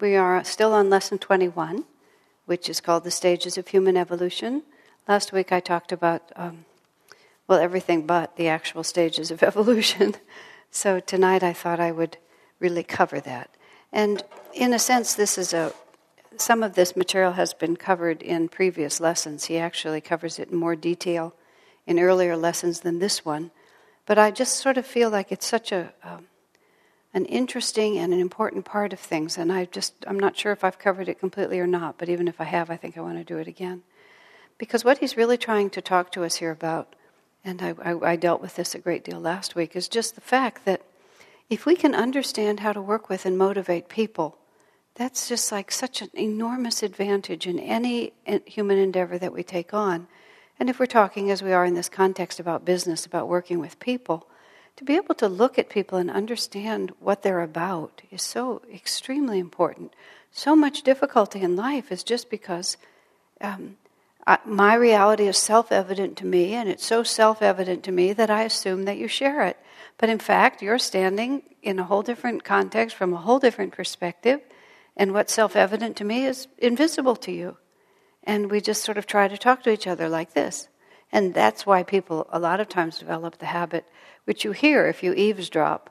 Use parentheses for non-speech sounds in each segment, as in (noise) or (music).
We are still on lesson 21, which is called The Stages of Human Evolution. Last week I talked about, um, well, everything but the actual stages of (laughs) evolution. so tonight I thought I would really cover that. And in a sense, this is a, some of this material has been covered in previous lessons. He actually covers it in more detail in earlier lessons than this one. But I just sort of feel like it's such a, um, an interesting and an important part of things, and I just I'm not sure if I've covered it completely or not. But even if I have, I think I want to do it again, because what he's really trying to talk to us here about, and I, I, I dealt with this a great deal last week, is just the fact that if we can understand how to work with and motivate people, that's just like such an enormous advantage in any eh, human endeavor that we take on. And if we're talking, as we are in this context, about business, about working with people, to be able to look at people and understand what they're about is so extremely important. So much difficulty in life is just because um, I, my reality is self evident to me, and it's so self evident to me that I assume that you share it. But in fact, you're standing in a whole different context from a whole different perspective, and what's self evident to me is invisible to you. And we just sort of try to talk to each other like this. And that's why people a lot of times develop the habit, which you hear if you eavesdrop,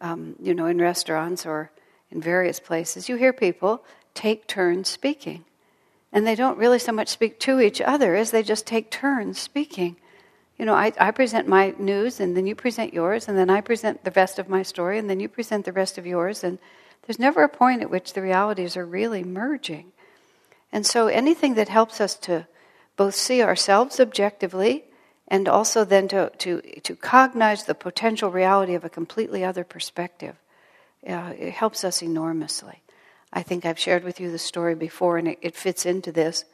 um, you know, in restaurants or in various places. You hear people take turns speaking. And they don't really so much speak to each other as they just take turns speaking. You know, I, I present my news, and then you present yours, and then I present the rest of my story, and then you present the rest of yours. And there's never a point at which the realities are really merging. And so anything that helps us to both see ourselves objectively and also then to, to, to cognize the potential reality of a completely other perspective, uh, it helps us enormously. I think I've shared with you the story before, and it, it fits into this.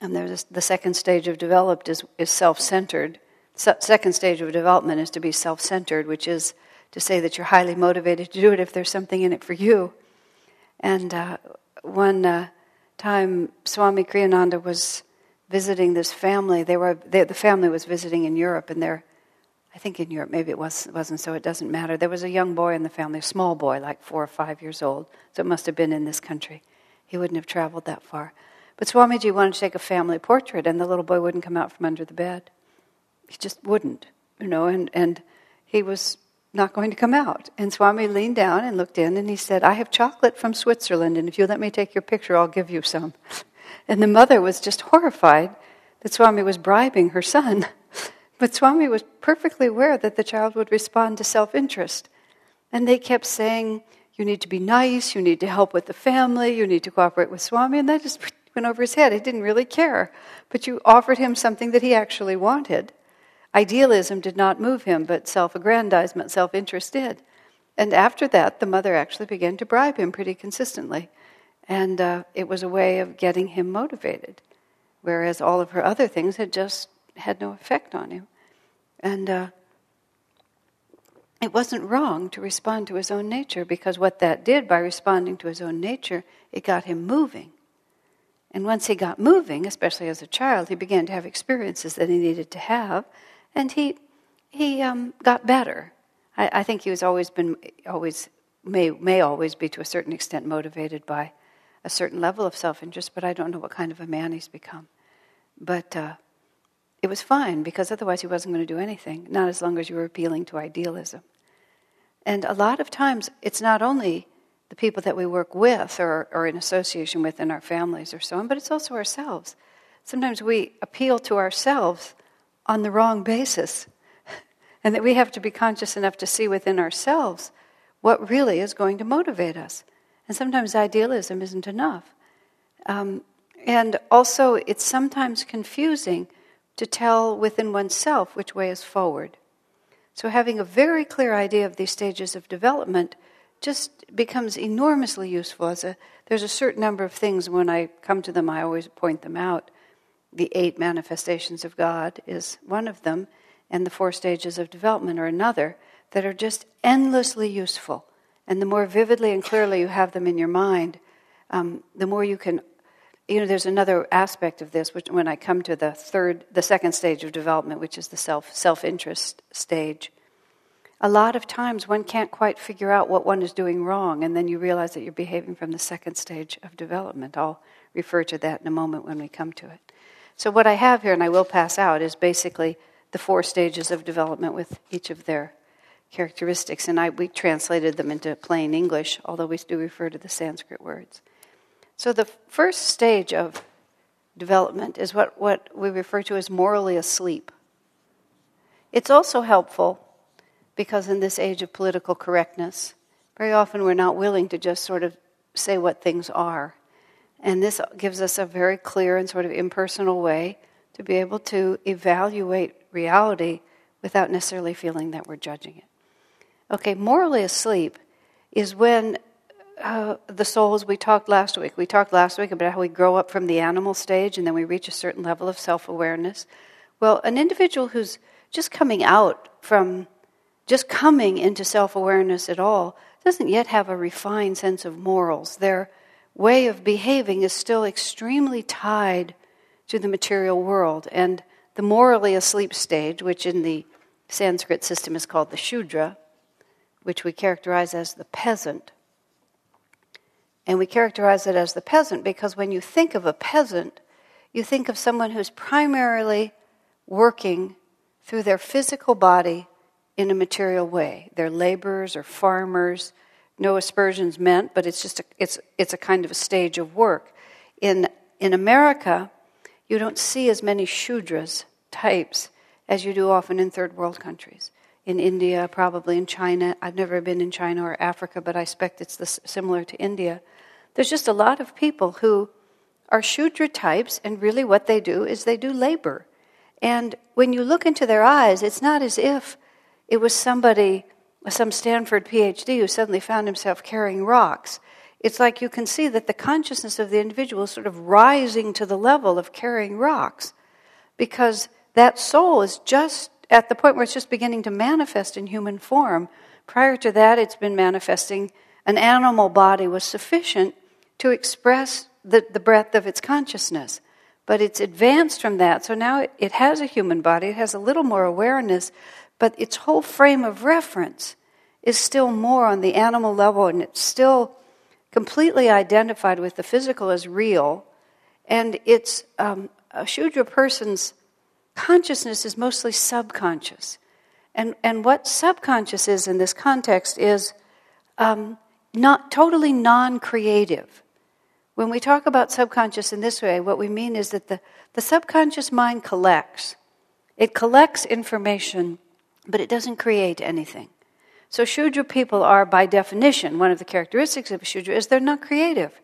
And there's the second stage of developed is, is self-centered. Se- second stage of development is to be self-centered, which is to say that you're highly motivated to do it if there's something in it for you. And uh, one uh, time, Swami Kriyananda was visiting this family. They were they, the family was visiting in Europe, and they're I think in Europe maybe it was wasn't so. It doesn't matter. There was a young boy in the family, a small boy, like four or five years old. So it must have been in this country. He wouldn't have traveled that far. But Swamiji wanted to take a family portrait, and the little boy wouldn't come out from under the bed. He just wouldn't, you know. And and he was not going to come out. And Swami leaned down and looked in and he said, I have chocolate from Switzerland, and if you let me take your picture, I'll give you some. (laughs) And the mother was just horrified that Swami was bribing her son. (laughs) But Swami was perfectly aware that the child would respond to self interest. And they kept saying, You need to be nice, you need to help with the family, you need to cooperate with Swami. And that just (laughs) went over his head. He didn't really care. But you offered him something that he actually wanted. Idealism did not move him, but self aggrandizement, self interest did. And after that, the mother actually began to bribe him pretty consistently. And uh, it was a way of getting him motivated, whereas all of her other things had just had no effect on him. And uh, it wasn't wrong to respond to his own nature because what that did by responding to his own nature, it got him moving. And once he got moving, especially as a child, he began to have experiences that he needed to have and he he um, got better. I, I, think he was always been always may may always be to a certain extent motivated by a certain level of self interest, but I don't know what kind of a man he's become. But uh, it was fine because otherwise he wasn't going to do anything. Not as long as you were appealing to idealism. And a lot of times, it's not only the people that we work with or, or in association with in our families or so on, but it's also ourselves. Sometimes we appeal to ourselves on the wrong basis. (laughs) and that we have to be conscious enough to see within ourselves what really is going to motivate us. And sometimes idealism isn't enough. Um, and also, it's sometimes confusing to tell within oneself which way is forward. So, having a very clear idea of these stages of development just becomes enormously useful. As a, there's a certain number of things, when I come to them, I always point them out the eight manifestations of God is one of them, and the four stages of development are another, that are just endlessly useful. And the more vividly and clearly you have them in your mind, um, the more you can. You know, there's another aspect of this, which when I come to the third, the second stage of development, which is the self self interest stage, a lot of times one can't quite figure out what one is doing wrong, and then you realize that you're behaving from the second stage of development. I'll refer to that in a moment when we come to it. So, what I have here, and I will pass out, is basically the four stages of development with each of their characteristics. And I, we translated them into plain English, although we do refer to the Sanskrit words. So, the first stage of development is what, what we refer to as morally asleep. It's also helpful because in this age of political correctness, very often we're not willing to just sort of say what things are. And this gives us a very clear and sort of impersonal way to be able to evaluate reality without necessarily feeling that we're judging it. Okay, morally asleep is when uh, the souls, we talked last week, we talked last week about how we grow up from the animal stage and then we reach a certain level of self awareness. Well, an individual who's just coming out from just coming into self awareness at all doesn't yet have a refined sense of morals. Their way of behaving is still extremely tied to the material world. And the morally asleep stage, which in the Sanskrit system is called the Shudra, which we characterize as the peasant. And we characterize it as the peasant because when you think of a peasant, you think of someone who's primarily working through their physical body in a material way. They're laborers or farmers. No aspersions meant, but it's just a, it's, it's a kind of a stage of work. In, in America, you don't see as many Shudras types as you do often in third world countries. In India, probably in China. I've never been in China or Africa, but I expect it's this, similar to India. There's just a lot of people who are Shudra types, and really what they do is they do labor. And when you look into their eyes, it's not as if it was somebody, some Stanford PhD, who suddenly found himself carrying rocks. It's like you can see that the consciousness of the individual is sort of rising to the level of carrying rocks because that soul is just at the point where it's just beginning to manifest in human form. Prior to that, it's been manifesting. An animal body was sufficient to express the, the breadth of its consciousness. But it's advanced from that, so now it, it has a human body, it has a little more awareness, but its whole frame of reference is still more on the animal level and it's still completely identified with the physical as real. And it's um, a Shudra person's consciousness is mostly subconscious. And, and what subconscious is in this context is um, not totally non creative. When we talk about subconscious in this way, what we mean is that the, the subconscious mind collects. It collects information but it doesn't create anything. So Shudra people are, by definition, one of the characteristics of a Shudra is they're not creative.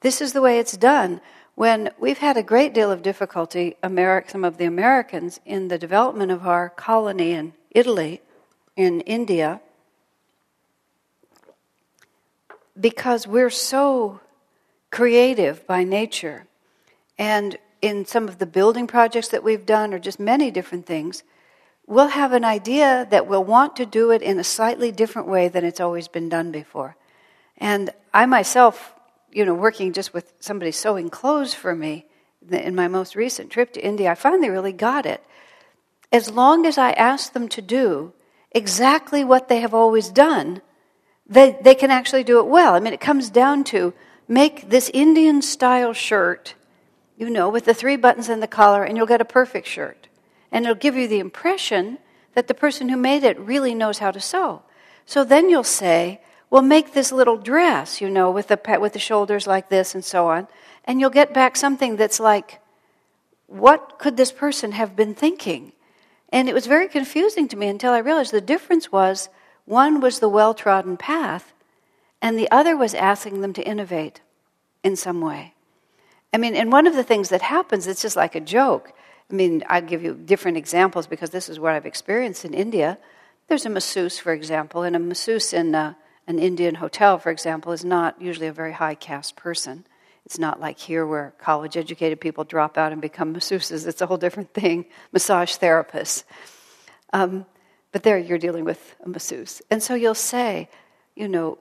This is the way it's done. When we've had a great deal of difficulty, some of the Americans, in the development of our colony in Italy, in India, because we're so creative by nature. And in some of the building projects that we've done, or just many different things, we'll have an idea that we'll want to do it in a slightly different way than it's always been done before. And I myself, you know, working just with somebody sewing clothes for me in my most recent trip to India, I finally really got it. As long as I ask them to do exactly what they have always done, they, they can actually do it well. I mean, it comes down to make this Indian style shirt, you know, with the three buttons and the collar, and you'll get a perfect shirt. And it'll give you the impression that the person who made it really knows how to sew. So then you'll say, well, make this little dress, you know, with the, with the shoulders like this and so on. And you'll get back something that's like, what could this person have been thinking? And it was very confusing to me until I realized the difference was one was the well trodden path, and the other was asking them to innovate in some way. I mean, and one of the things that happens, it's just like a joke, I mean, I'll give you different examples because this is what I've experienced in India. There's a masseuse, for example, and a masseuse in uh, an Indian hotel, for example, is not usually a very high caste person. It's not like here where college educated people drop out and become masseuses. It's a whole different thing, massage therapists. Um, but there you're dealing with a masseuse. And so you'll say, you know,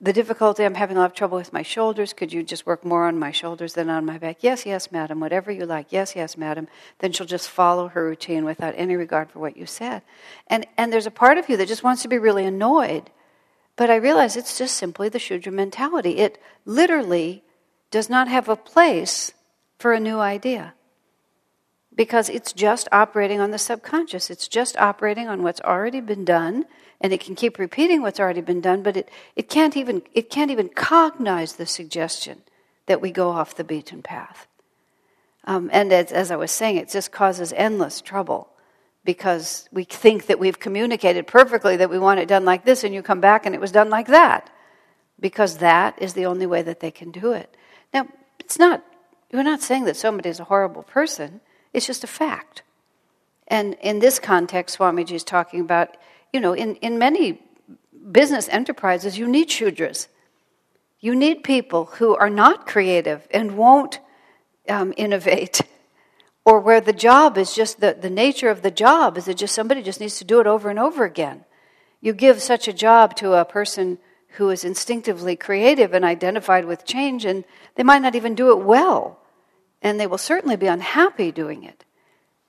the difficulty, I'm having a lot of trouble with my shoulders. Could you just work more on my shoulders than on my back? Yes, yes, madam. Whatever you like. Yes, yes, madam. Then she'll just follow her routine without any regard for what you said. And, and there's a part of you that just wants to be really annoyed. But I realize it's just simply the Shudra mentality. It literally does not have a place for a new idea because it's just operating on the subconscious. It's just operating on what's already been done and it can keep repeating what's already been done, but it, it, can't even, it can't even cognize the suggestion that we go off the beaten path. Um, and as, as I was saying, it just causes endless trouble because we think that we've communicated perfectly that we want it done like this, and you come back and it was done like that because that is the only way that they can do it. Now, it's not, we're not saying that somebody is a horrible person, it's just a fact. And in this context, Swamiji is talking about you know, in, in many business enterprises, you need Shudras. You need people who are not creative and won't um, innovate, (laughs) or where the job is just the, the nature of the job is that just somebody just needs to do it over and over again. You give such a job to a person who is instinctively creative and identified with change, and they might not even do it well, and they will certainly be unhappy doing it.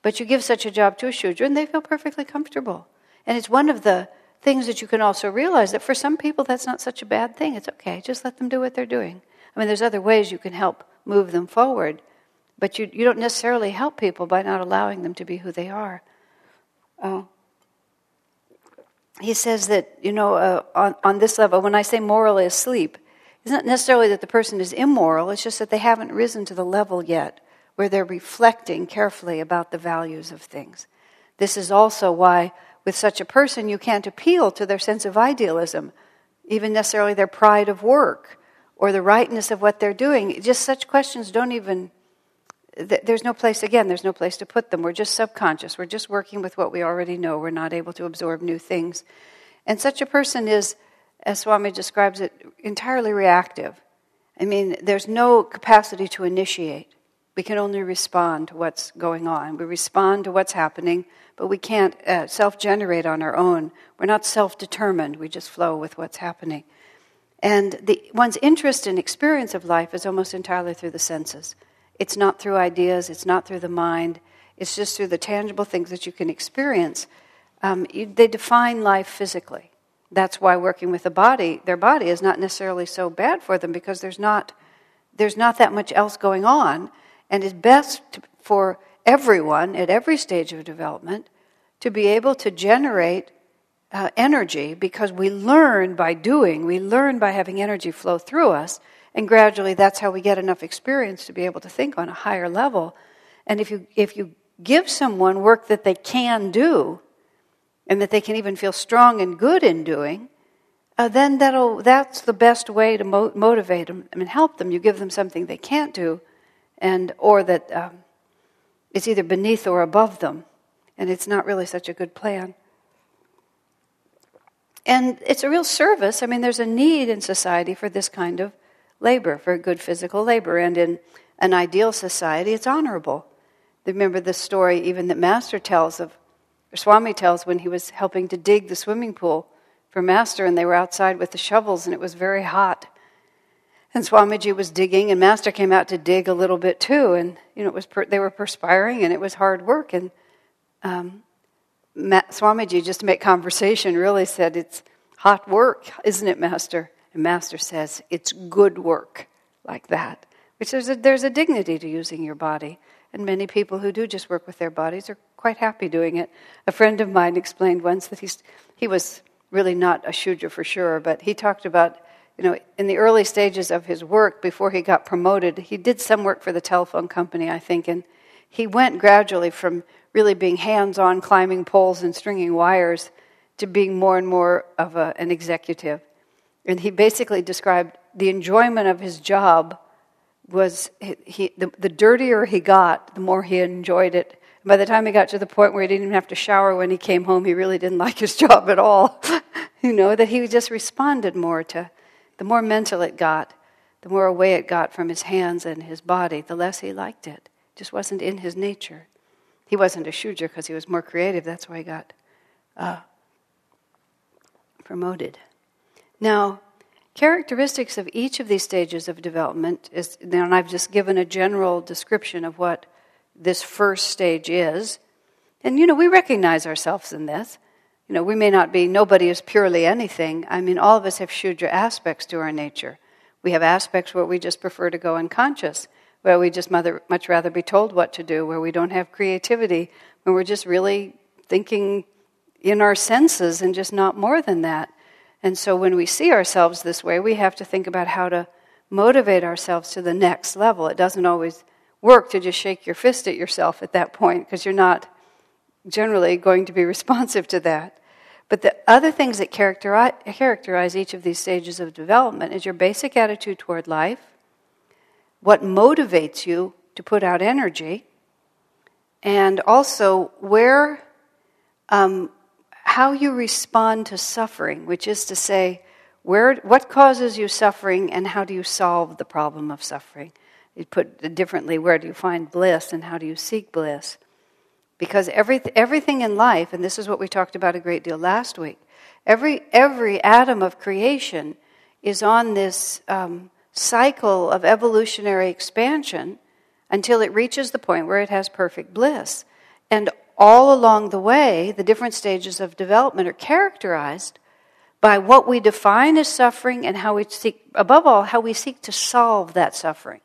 But you give such a job to a Shudra, and they feel perfectly comfortable. And it's one of the things that you can also realize that for some people that's not such a bad thing. It's okay, just let them do what they're doing. I mean, there's other ways you can help move them forward, but you, you don't necessarily help people by not allowing them to be who they are. Uh, he says that, you know, uh, on, on this level, when I say morally asleep, it's not necessarily that the person is immoral, it's just that they haven't risen to the level yet where they're reflecting carefully about the values of things. This is also why with such a person, you can't appeal to their sense of idealism, even necessarily their pride of work or the rightness of what they're doing. Just such questions don't even, there's no place, again, there's no place to put them. We're just subconscious. We're just working with what we already know. We're not able to absorb new things. And such a person is, as Swami describes it, entirely reactive. I mean, there's no capacity to initiate. We can only respond to what's going on. We respond to what's happening but we can't uh, self generate on our own. We're not self determined, we just flow with what's happening. And the, one's interest and experience of life is almost entirely through the senses. It's not through ideas, it's not through the mind, it's just through the tangible things that you can experience. Um, you, they define life physically. That's why working with the body, their body, is not necessarily so bad for them because there's not, there's not that much else going on, and it's best to, for everyone at every stage of development to be able to generate uh, energy because we learn by doing, we learn by having energy flow through us, and gradually that's how we get enough experience to be able to think on a higher level. And if you, if you give someone work that they can do, and that they can even feel strong and good in doing, uh, then that'll, that's the best way to mo- motivate them and help them. You give them something they can't do, and or that um, it's either beneath or above them, and it's not really such a good plan. And it's a real service. I mean, there's a need in society for this kind of labor, for good physical labor. And in an ideal society, it's honorable. Remember the story even that Master tells of, or Swami tells when he was helping to dig the swimming pool for Master, and they were outside with the shovels, and it was very hot. And Swamiji was digging, and Master came out to dig a little bit too. And you know, it was per- they were perspiring, and it was hard work. And um, Ma- Swamiji, just to make conversation, really said, "It's hot work, isn't it, Master?" And Master says, "It's good work, like that." Which there's a, there's a dignity to using your body, and many people who do just work with their bodies are quite happy doing it. A friend of mine explained once that he's he was really not a shudra for sure, but he talked about you know, in the early stages of his work before he got promoted, he did some work for the telephone company, I think, and he went gradually from really being hands on climbing poles and stringing wires to being more and more of a, an executive. And he basically described the enjoyment of his job was he, he the, the dirtier he got, the more he enjoyed it. by the time he got to the point where he didn't even have to shower when he came home, he really didn't (laughs) like his job at all. (laughs) you know, that he just responded more to the more mental it got, the more away it got from his hands and his body, the less he liked it. It just wasn't in his nature. He wasn't a Shudra because he was more creative. That's why he got uh, promoted. Now, characteristics of each of these stages of development is, and I've just given a general description of what this first stage is. And, you know, we recognize ourselves in this. You know, we may not be, nobody is purely anything. I mean, all of us have Shudra aspects to our nature. We have aspects where we just prefer to go unconscious, where we just much rather be told what to do, where we don't have creativity, when we're just really thinking in our senses and just not more than that. And so when we see ourselves this way, we have to think about how to motivate ourselves to the next level. It doesn't always work to just shake your fist at yourself at that point because you're not generally going to be (laughs) responsive to that. But the other things that characterize, characterize each of these stages of development is your basic attitude toward life, what motivates you to put out energy, and also where, um, how you respond to suffering, which is to say, where, what causes you suffering and how do you solve the problem of suffering? You put differently, where do you find bliss and how do you seek bliss? Because every, everything in life, and this is what we talked about a great deal last week, every, every atom of creation is on this um, cycle of evolutionary expansion until it reaches the point where it has perfect bliss. And all along the way, the different stages of development are characterized by what we define as suffering and how we seek, above all, how we seek to solve that suffering.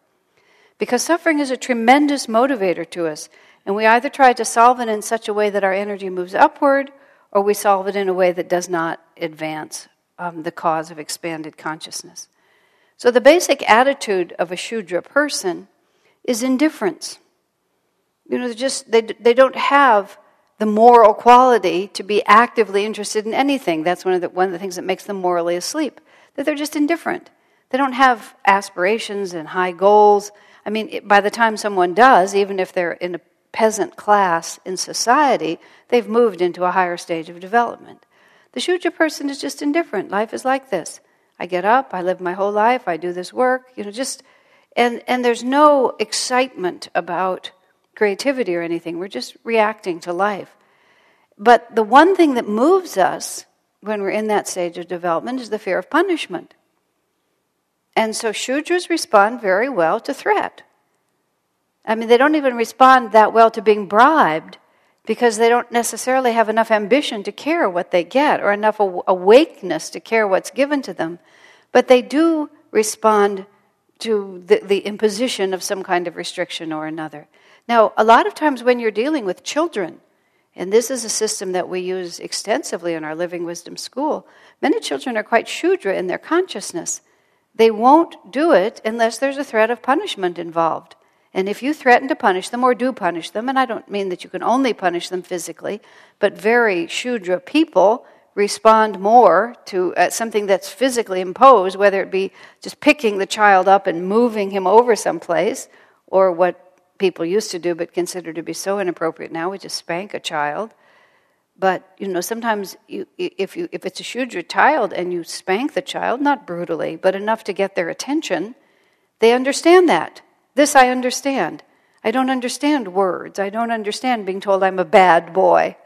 Because suffering is a tremendous motivator to us. And we either try to solve it in such a way that our energy moves upward, or we solve it in a way that does not advance um, the cause of expanded consciousness. So, the basic attitude of a Shudra person is indifference. You know, just they, they don't have the moral quality to be actively interested in anything. That's one of the, one of the things that makes them morally asleep, that they're just indifferent. They don't have aspirations and high goals. I mean, by the time someone does, even if they're in a peasant class in society, they've moved into a higher stage of development. The Shudra person is just indifferent. Life is like this. I get up, I live my whole life, I do this work, you know, just and and there's no excitement about creativity or anything. We're just reacting to life. But the one thing that moves us when we're in that stage of development is the fear of punishment. And so Shudras respond very well to threat. I mean, they don't even respond that well to being bribed because they don't necessarily have enough ambition to care what they get or enough awakeness to care what's given to them. But they do respond to the, the imposition of some kind of restriction or another. Now, a lot of times when you're dealing with children, and this is a system that we use extensively in our Living Wisdom School, many children are quite Shudra in their consciousness. They won't do it unless there's a threat of punishment involved. And if you threaten to punish them or do punish them, and I don't mean that you can only punish them physically, but very Shudra people respond more to uh, something that's physically imposed, whether it be just picking the child up and moving him over someplace, or what people used to do but consider to be so inappropriate now, we just spank a child. But you know, sometimes you, if you if it's a Shudra child and you spank the child, not brutally, but enough to get their attention, they understand that. This I understand. I don't understand words. I don't understand being told I'm a bad boy.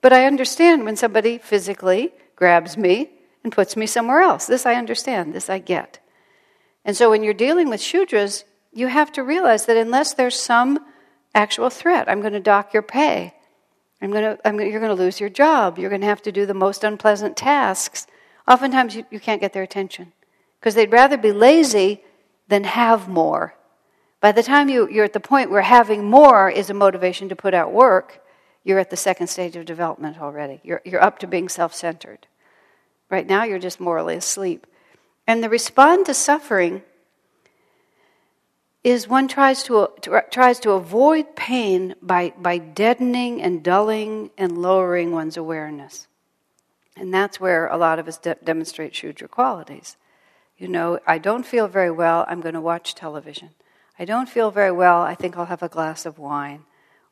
But I understand when somebody physically grabs me and puts me somewhere else. This I understand. This I get. And so when you're dealing with Shudras, you have to realize that unless there's some actual threat, I'm going to dock your pay. I'm going to, I'm, you're going to lose your job. You're going to have to do the most unpleasant tasks. Oftentimes, you, you can't get their attention because they'd rather be lazy than have more. By the time you, you're at the point where having more is a motivation to put out work, you're at the second stage of development already. You're, you're up to being self centered. Right now, you're just morally asleep. And the respond to suffering is one tries to, tries to avoid pain by, by deadening and dulling and lowering one's awareness. And that's where a lot of us de- demonstrate Shudra qualities. You know, I don't feel very well, I'm going to watch television. I don't feel very well, I think I'll have a glass of wine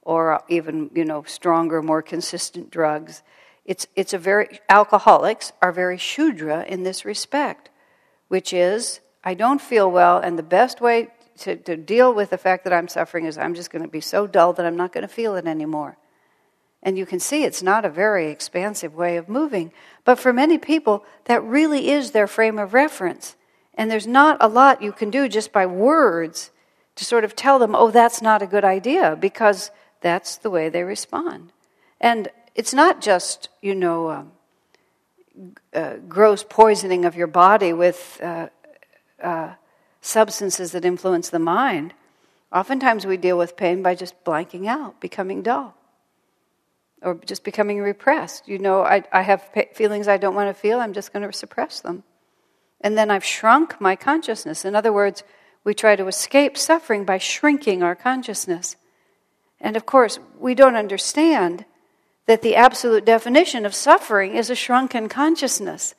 or even, you know, stronger, more consistent drugs. It's, it's a very, alcoholics are very Shudra in this respect, which is, I don't feel well, and the best way to, to deal with the fact that I'm suffering is I'm just going to be so dull that I'm not going to feel it anymore. And you can see it's not a very expansive way of moving. But for many people, that really is their frame of reference. And there's not a lot you can do just by words to sort of tell them, oh, that's not a good idea, because that's the way they respond. And it's not just, you know, um, uh, gross poisoning of your body with uh, uh, substances that influence the mind. Oftentimes we deal with pain by just blanking out, becoming dull, or just becoming repressed. You know, I, I have feelings I don't want to feel, I'm just going to suppress them. And then I've shrunk my consciousness. In other words, we try to escape suffering by shrinking our consciousness. And of course, we don't understand that the absolute definition of suffering is a shrunken consciousness.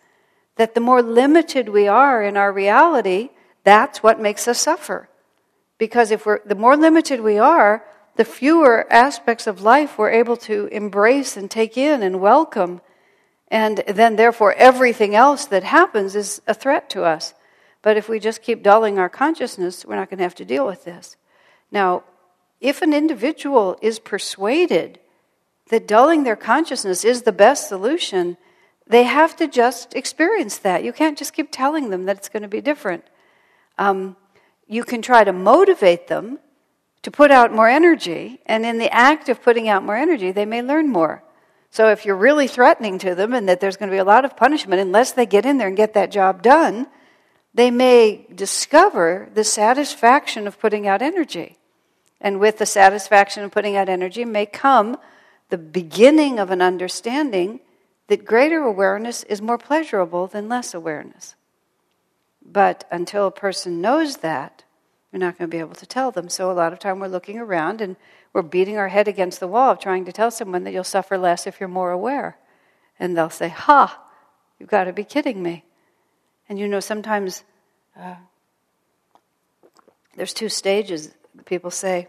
That the more limited we are in our reality, that's what makes us suffer. Because if we're, the more limited we are, the fewer aspects of life we're able to embrace and take in and welcome. And then, therefore, everything else that happens is a threat to us. But if we just keep dulling our consciousness, we're not going to have to deal with this. Now, if an individual is persuaded that dulling their consciousness is the best solution, they have to just experience that. You can't just keep telling them that it's going to be different. Um, you can try to motivate them to put out more energy, and in the act of putting out more energy, they may learn more. So if you're really threatening to them and that there's going to be a lot of punishment unless they get in there and get that job done, they may discover the satisfaction of putting out energy. And with the satisfaction of putting out energy may come the beginning of an understanding that greater awareness is more pleasurable than less awareness. But until a person knows that, we're not going to be able to tell them. So a lot of time we're looking around and we're beating our head against the wall trying to tell someone that you'll suffer less if you're more aware. And they'll say, Ha, you've got to be kidding me. And you know, sometimes uh, there's two stages. People say,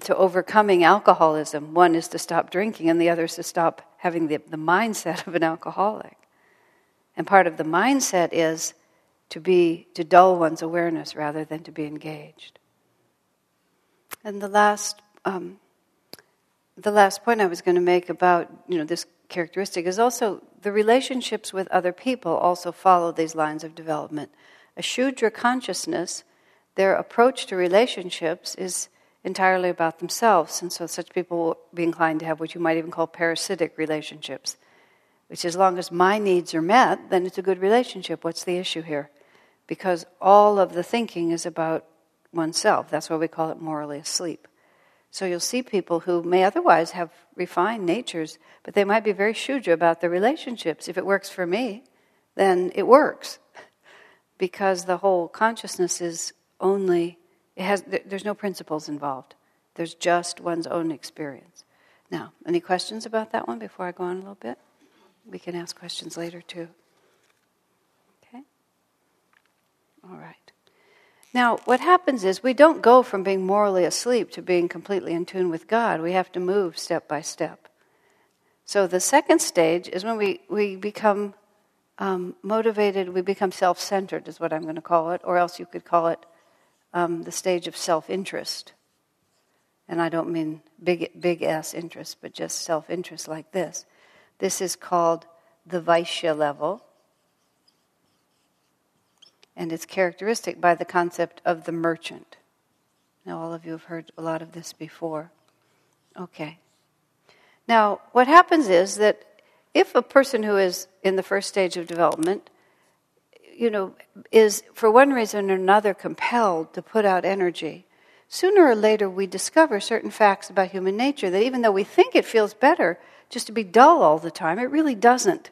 to overcoming alcoholism. One is to stop drinking, and the other is to stop having the, the mindset of an alcoholic. And part of the mindset is to be to dull one's awareness rather than to be engaged. And the last, um, the last point I was going to make about you know this characteristic is also the relationships with other people also follow these lines of development. A Shudra consciousness, their approach to relationships is entirely about themselves. And so such people will be inclined to have what you might even call parasitic relationships, which, as long as my needs are met, then it's a good relationship. What's the issue here? Because all of the thinking is about oneself. That's why we call it morally asleep. So you'll see people who may otherwise have refined natures, but they might be very shudra about their relationships. If it works for me, then it works. (laughs) because the whole consciousness is only it has, there's no principles involved. There's just one's own experience. Now, any questions about that one before I go on a little bit? We can ask questions later too. Okay? All right. Now, what happens is we don't go from being morally asleep to being completely in tune with God. We have to move step by step. So the second stage is when we, we become um, motivated, we become self centered, is what I'm going to call it, or else you could call it um, the stage of self interest. And I don't mean big, big S interest, but just self interest like this. This is called the Vaishya level. And it's characteristic by the concept of the merchant. Now, all of you have heard a lot of this before. Okay. Now, what happens is that if a person who is in the first stage of development you know, is for one reason or another compelled to put out energy, sooner or later we discover certain facts about human nature that even though we think it feels better just to be dull all the time, it really doesn't.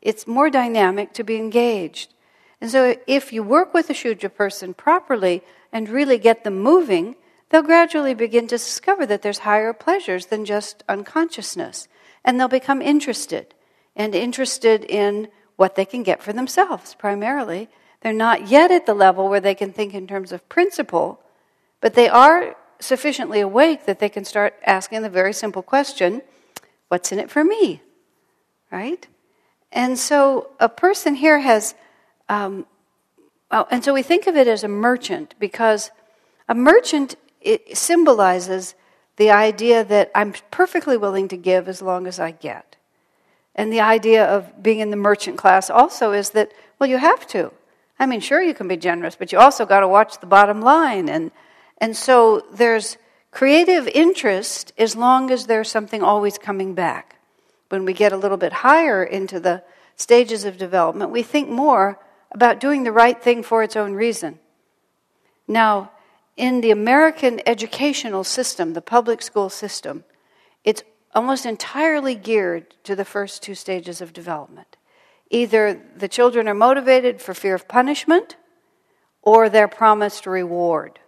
It's more dynamic to be engaged. And so if you work with a Shudra person properly and really get them moving, they'll gradually begin to discover that there's higher pleasures than just unconsciousness. And they'll become interested and interested in what they can get for themselves primarily. They're not yet at the level where they can think in terms of principle, but they are sufficiently awake that they can start asking the very simple question what's in it for me? Right? And so a person here has, um, and so we think of it as a merchant because a merchant it symbolizes the idea that I'm perfectly willing to give as long as I get. And the idea of being in the merchant class also is that, well, you have to. I mean, sure, you can be generous, but you also got to watch the bottom line. And, and so there's creative interest as long as there's something always coming back. When we get a little bit higher into the stages of development, we think more about doing the right thing for its own reason. Now, in the American educational system, the public school system, it's almost entirely geared to the first two stages of development. Either the children are motivated for fear of punishment or they're promised reward.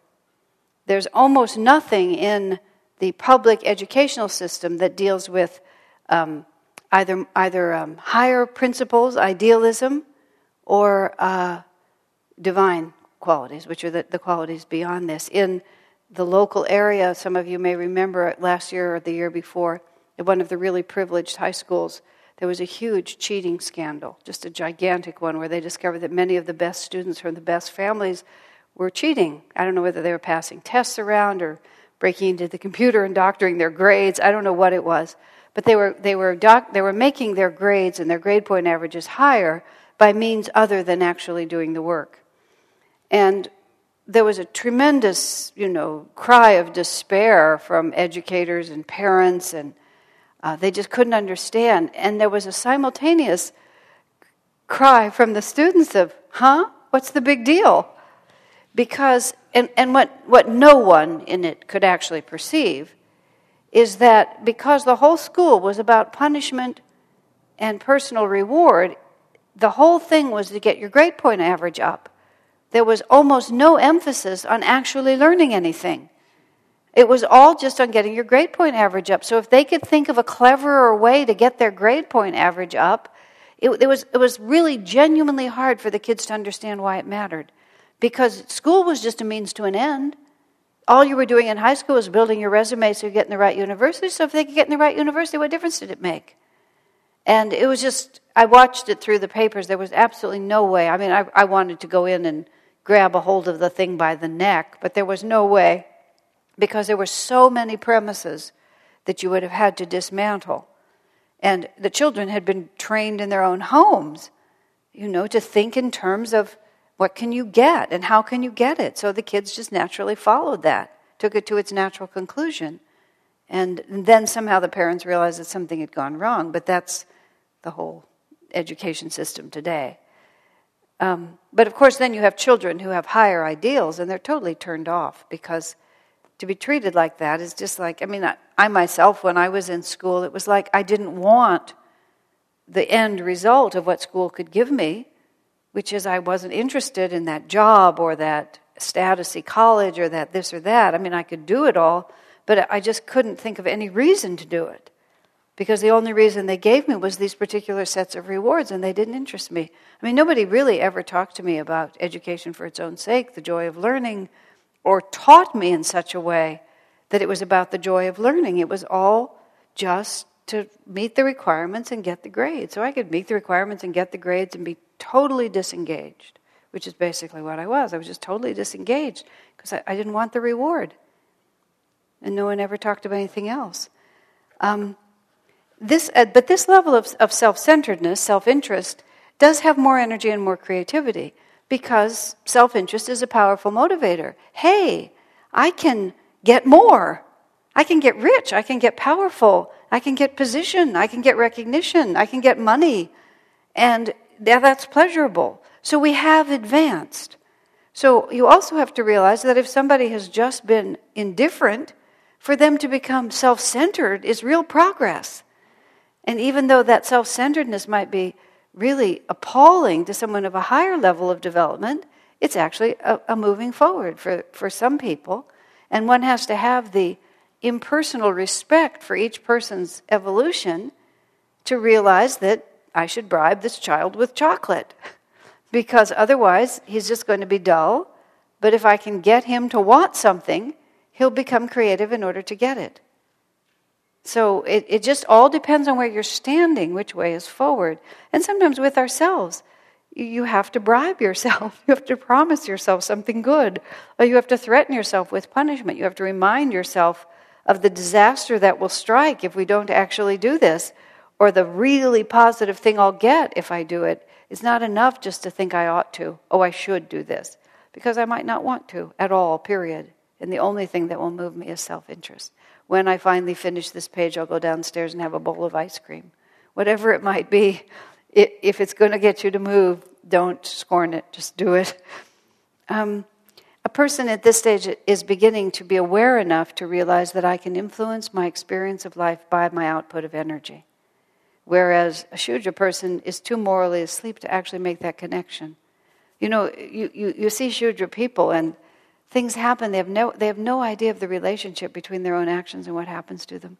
There's almost nothing in the public educational system that deals with um, either, either um, higher principles, idealism, or uh, divine qualities, which are the, the qualities beyond this. In the local area, some of you may remember last year or the year before, at one of the really privileged high schools, there was a huge cheating scandal, just a gigantic one, where they discovered that many of the best students from the best families were cheating. I don't know whether they were passing tests around or breaking into the computer and doctoring their grades. I don't know what it was. But they were, they were, doc, they were making their grades and their grade point averages higher by means other than actually doing the work. And there was a tremendous, you know, cry of despair from educators and parents, and uh, they just couldn't understand. And there was a simultaneous cry from the students of, huh? What's the big deal? Because, and, and what, what no one in it could actually perceive is that because the whole school was about punishment and personal reward, the whole thing was to get your grade point average up. There was almost no emphasis on actually learning anything. It was all just on getting your grade point average up. So if they could think of a cleverer way to get their grade point average up, it, it, was, it was really genuinely hard for the kids to understand why it mattered. Because school was just a means to an end. All you were doing in high school was building your resume so you get in the right university. So if they could get in the right university, what difference did it make? And it was just, I watched it through the papers. There was absolutely no way. I mean, I, I wanted to go in and grab a hold of the thing by the neck, but there was no way because there were so many premises that you would have had to dismantle. And the children had been trained in their own homes, you know, to think in terms of what can you get and how can you get it. So the kids just naturally followed that, took it to its natural conclusion. And then somehow the parents realized that something had gone wrong, but that's the whole education system today. Um, but of course, then you have children who have higher ideals and they're totally turned off because to be treated like that is just like, I mean, I, I myself, when I was in school, it was like I didn't want the end result of what school could give me, which is I wasn't interested in that job or that statusy college or that this or that. I mean, I could do it all, but I just couldn't think of any reason to do it because the only reason they gave me was these particular sets of rewards and they didn't interest me. I mean, nobody really ever talked to me about education for its own sake, the joy of learning, or taught me in such a way that it was about the joy of learning. It was all just to meet the requirements and get the grades. So I could meet the requirements and get the grades and be totally disengaged, which is basically what I was. I was just totally disengaged because I, I, didn't want the reward. And no one ever talked about anything else. Um, this, uh, but this level of, of self centeredness, self interest, does have more energy and more creativity because self interest is a powerful motivator. Hey, I can get more. I can get rich. I can get powerful. I can get position. I can get recognition. I can get money. And that's pleasurable. So we have advanced. So you also have to realize that if somebody has just been indifferent, for them to become self centered is real progress. And even though that self centeredness might be really appalling to someone of a higher level of development, it's actually a, a, moving forward for, for some people. And one has to have the impersonal respect for each person's evolution to realize that I should bribe this child with chocolate. because otherwise, he's just going to be dull. But if I can get him to want something, he'll become creative in order to get it. So it, it just all depends on where you're standing, which way is forward. And sometimes with ourselves, you have to bribe yourself. (laughs) You have to promise yourself something good. Or you have to threaten yourself with punishment. You have to remind yourself of the disaster that will strike if we don't actually do this, or the really positive thing I'll get if I do. It's not enough just to think I ought to, oh, I should do this, because I might not want to at all, period. And the only thing that will move me is self interest. When I finally finish this page, I'll go downstairs and have a bowl of ice cream. Whatever it might be, if it's going to get you to move, don't scorn it, just do it. Um, a person at this stage is beginning to be aware enough to realize that I can influence my experience of life by my output of energy. Whereas a Shudra person is too morally asleep to actually make that connection. You know, you, you, you see Shudra people and things happen, they have, no, they have no idea of the relationship between their own actions and what happens to them.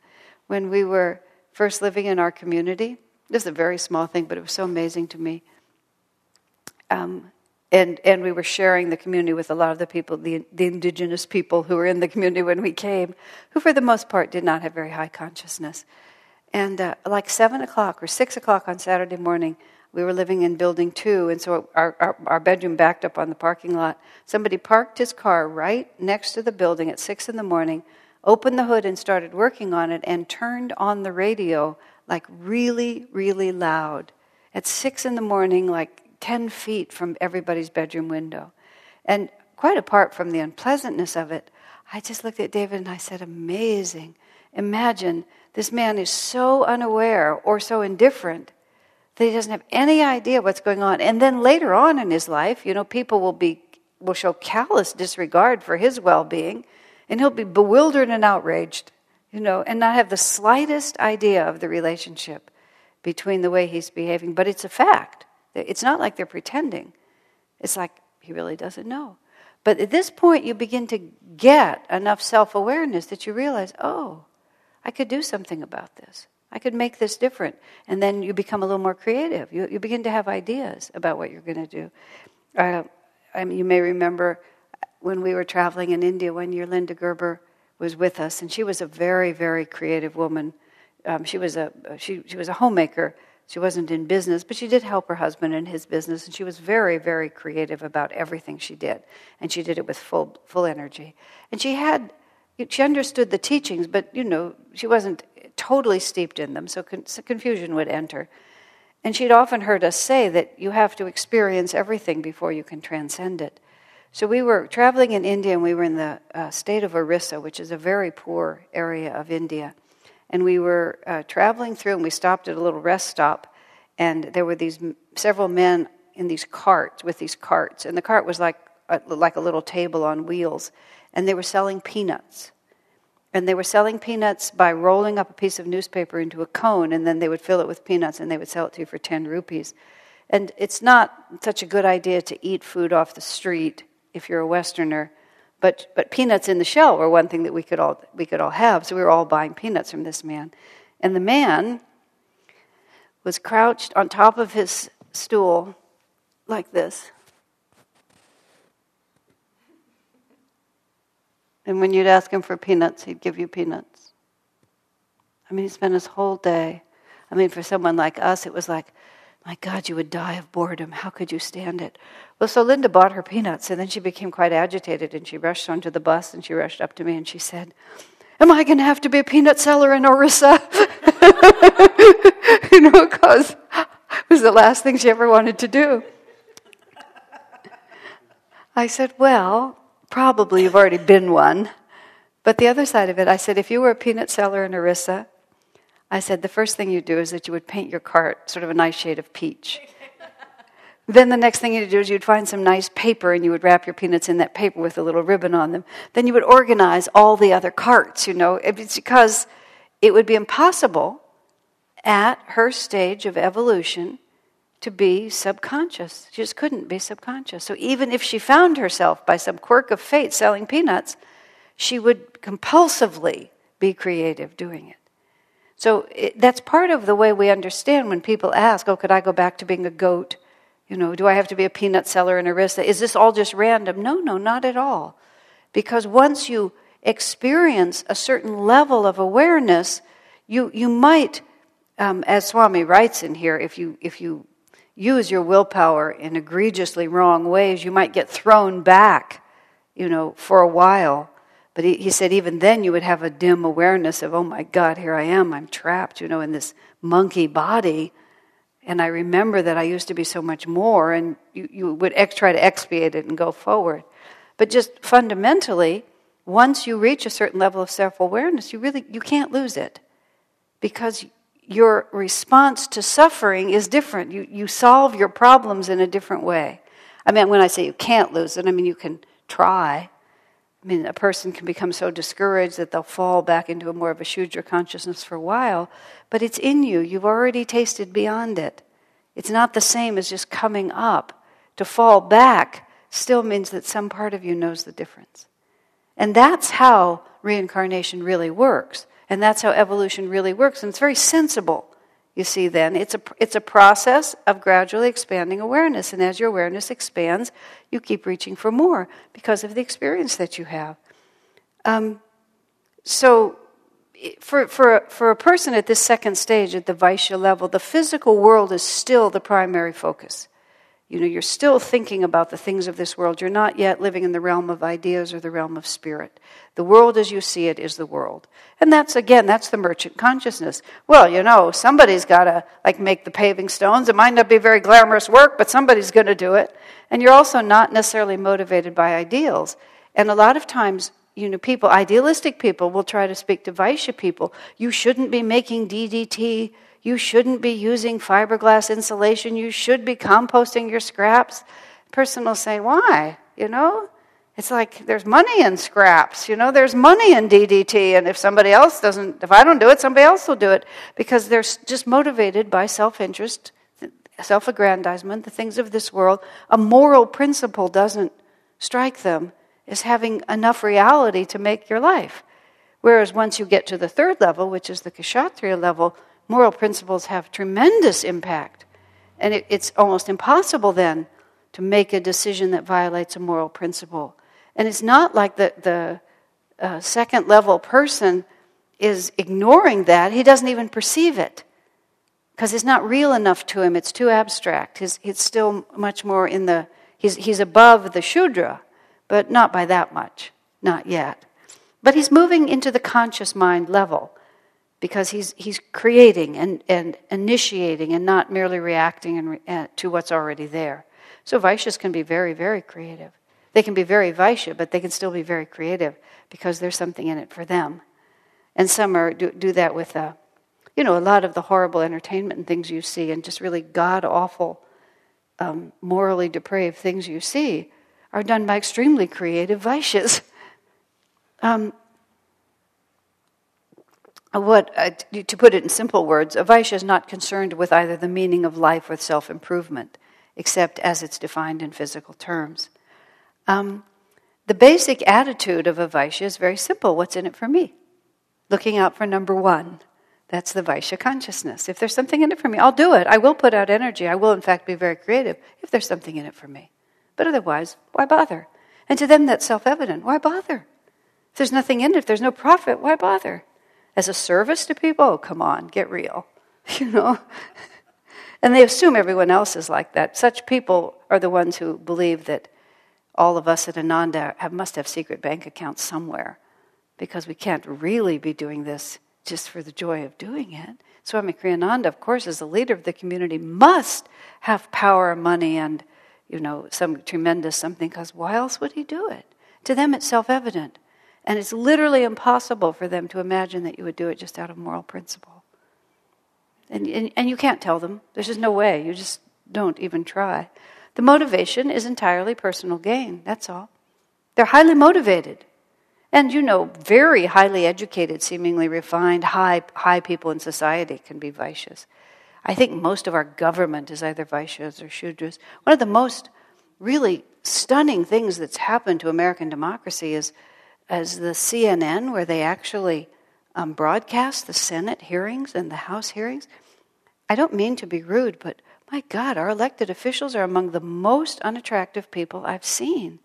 When we were first living in our community, this is a very small thing, but it was so amazing to me. Um, and, and we were sharing the community with a lot of the people, the, the indigenous people who were in the community when we came, who for the most part did not have very high consciousness. And uh, like 7 o'clock or 6 o'clock on Saturday morning, we were living in building two, and so our, our, our, bedroom backed up on the parking lot. Somebody parked his car right next to the building at 6 in the morning, opened the hood and started working on it, and turned on the radio like really, really loud at 6 in the morning, like 10 feet from everybody's bedroom window. And quite apart from the unpleasantness of it, I just looked at David and I said, Amazing. Imagine this man is so unaware or so indifferent that he doesn't have any idea what's going on. And then later on in his life, you know, people will be will show callous disregard for his well-being, and he'll be bewildered and outraged, you know, and not have the slightest idea of the relationship between the way he's behaving. But it's a fact. It's not like they're pretending. It's like he really doesn't know. But at this point, you begin to get enough self awareness that you realize, oh, I could do something about this. I could make this different. And then you become a little more creative. You, you begin to have ideas about what you're going to do. Uh, I mean, you may remember when we were traveling in India one year, Linda Gerber was with us, and she was a very, very creative woman. Um, she, was a, she, she was a homemaker. She wasn't in business, but she did help her husband in his business, and she was very, very creative about everything she did. And she did it with full, full energy. And she had she understood the teachings, but you know, she wasn't totally steeped in them, so, con- so confusion would enter. And she'd often heard us say that you have to experience everything before you can transcend it. So we were traveling in India, and we were in the uh, state of Orissa, which is a very poor area of India. And we were uh, traveling through, and we stopped at a little rest stop, and there were these several men in these carts with these carts, and the cart was like a, like a little table on wheels and they were selling peanuts. And they were selling peanuts by rolling up a piece of newspaper into a cone, and then they would fill it with peanuts and they would sell it to you for 10 rupees. And it's not such a good idea to eat food off the street if you're a Westerner. But, but peanuts in the shell were one thing that we could, all, we could all have. So we were all buying peanuts from this man. And the man was crouched on top of his stool like this. And when you'd ask him for peanuts, he'd give you peanuts. I mean, he spent his whole day. I mean, for someone like us, it was like, my God, you would die of boredom. How could you stand it? Well, so Linda bought her peanuts, and then she became quite agitated, and she rushed onto the bus, and she rushed up to me, and she said, Am I going to have to be a peanut seller in Orissa? (laughs) you know, because it was the last thing she ever wanted to do. I said, Well, Probably you've already been one. But the other side of it, I said, if you were a peanut seller in Orissa, I said, the first thing you'd do is that you would paint your cart sort of a nice shade of peach. (laughs) then the next thing you'd do is you'd find some nice paper and you would wrap your peanuts in that paper with a little ribbon on them. Then you would organize all the other carts, you know. It's because it would be impossible at her stage of evolution to be subconscious. She just couldn't be subconscious. So even if she found herself by some quirk of fate selling peanuts, she would compulsively be creative doing it. So it, that's part of the way we understand when people ask, "Oh, could I go back to being a goat? You know, do I have to be a peanut seller in Orissa? Is this all just random?" No, no, not at all. Because once you experience a certain level of awareness, you you might, um, as Swami writes in here, if you if you use your willpower in egregiously wrong ways, you might get thrown back, you know, for a while. But he, he, said even then you would have a dim awareness of, oh my God, here I am, I'm trapped, you know, in this monkey body. And I remember that I used to be so much more, and you, you would ex- try to expiate it and go forward. But just fundamentally, once you reach a certain level of self-awareness, you really you can't lose it. Because your response to suffering is different. You, you solve your problems in a different way. I mean, when I say you can't lose it, I mean you can try. I mean, a person can become so discouraged that they'll fall back into a more of a Shudra consciousness for a while, but it's in you. You've already tasted beyond it. It's not the same as just coming up. To fall back still means that some part of you knows the difference. And that's how reincarnation really works. And that's how evolution really works. And it's very sensible, you see, then. It's a, it's a process of gradually expanding awareness. And as your awareness expands, you keep reaching for more because of the experience that you have. Um, so, for, for, for a person at this second stage, at the Vaishya level, the physical world is still the primary focus. You know, you're still thinking about the things of this world. You're not yet living in the realm of ideas or the realm of spirit. The world as you see it is the world. And that's, again, that's the merchant consciousness. Well, you know, somebody's got to, like, make the paving stones. It might not be very glamorous work, but somebody's going to do it. And you're also not necessarily motivated by ideals. And a lot of times, you know, people, idealistic people, will try to speak to Vaishya people. You shouldn't be making DDT you shouldn't be using fiberglass insulation. You should be composting your scraps. Person will say, Why? You know? It's like there's money in scraps, you know, there's money in DDT, and if somebody else doesn't, if I don't do it, somebody else will do it because they're just motivated by self interest, self aggrandizement, the things of this world. A moral principle doesn't strike them as having enough reality to make your life. Whereas once you get to the third level, which is the Kshatriya level, moral principles have tremendous impact. And it, it's almost impossible then to make a decision that violates a moral principle. And it's not like the, the uh, second level person is ignoring that, he doesn't even perceive it. Because it's not real enough to him, it's too abstract. He's, he's still much more in the, he's, he's above the Shudra, but not by that much, not yet. But he's moving into the conscious mind level because he's, he's creating and, and initiating and not merely reacting and uh, to what's already there. So Vaishyas can be very, very creative. They can be very Vaishya, but they can still be very creative because there's something in it for them. And some are, do, do that with, uh, you know, a lot of the horrible entertainment and things you see and just really god awful, um, morally depraved things you see are done by extremely creative Vaishyas. (laughs) Um, what, uh, to put it in simple words, a Vaishya is not concerned with either the meaning of life or self improvement, except as it's defined in physical terms. Um, the basic attitude of a Vaishya is very simple what's in it for me? Looking out for number one. That's the Vaishya consciousness. If there's something in it for me, I'll do it. I will put out energy. I will, in fact, be very creative if there's something in it for me. But otherwise, why bother? And to them, that's self evident. Why bother? If there's nothing in it, if there's no profit, why bother? As a service to people? Oh, come on, get real. (laughs) You know? and they assume everyone else is like that. Such people are the ones who believe that all of us at Ananda have, must have secret bank accounts somewhere because we can't really be doing this just for the joy of doing it. Swami Kriyananda, of course, as the leader of the community, must have power, money, and you know some tremendous something. Because why else would he do it? To them, it's self-evident. And it's literally impossible for them to imagine that you would do it just out of moral principle. And, and, and you can't tell them. There's just no way. You just don't even try. The motivation is entirely personal gain. That's all. They're highly motivated. And you know, very highly educated, seemingly refined, high, high people in society can be Vaishyas. I think most of our government is either Vaishyas or Shudras. One of the most really stunning things that's happened to American democracy is as the CNN, where they actually um, broadcast the Senate hearings and the House hearings. I don't mean to be rude, but my God, our elected officials are among the most unattractive people I've seen.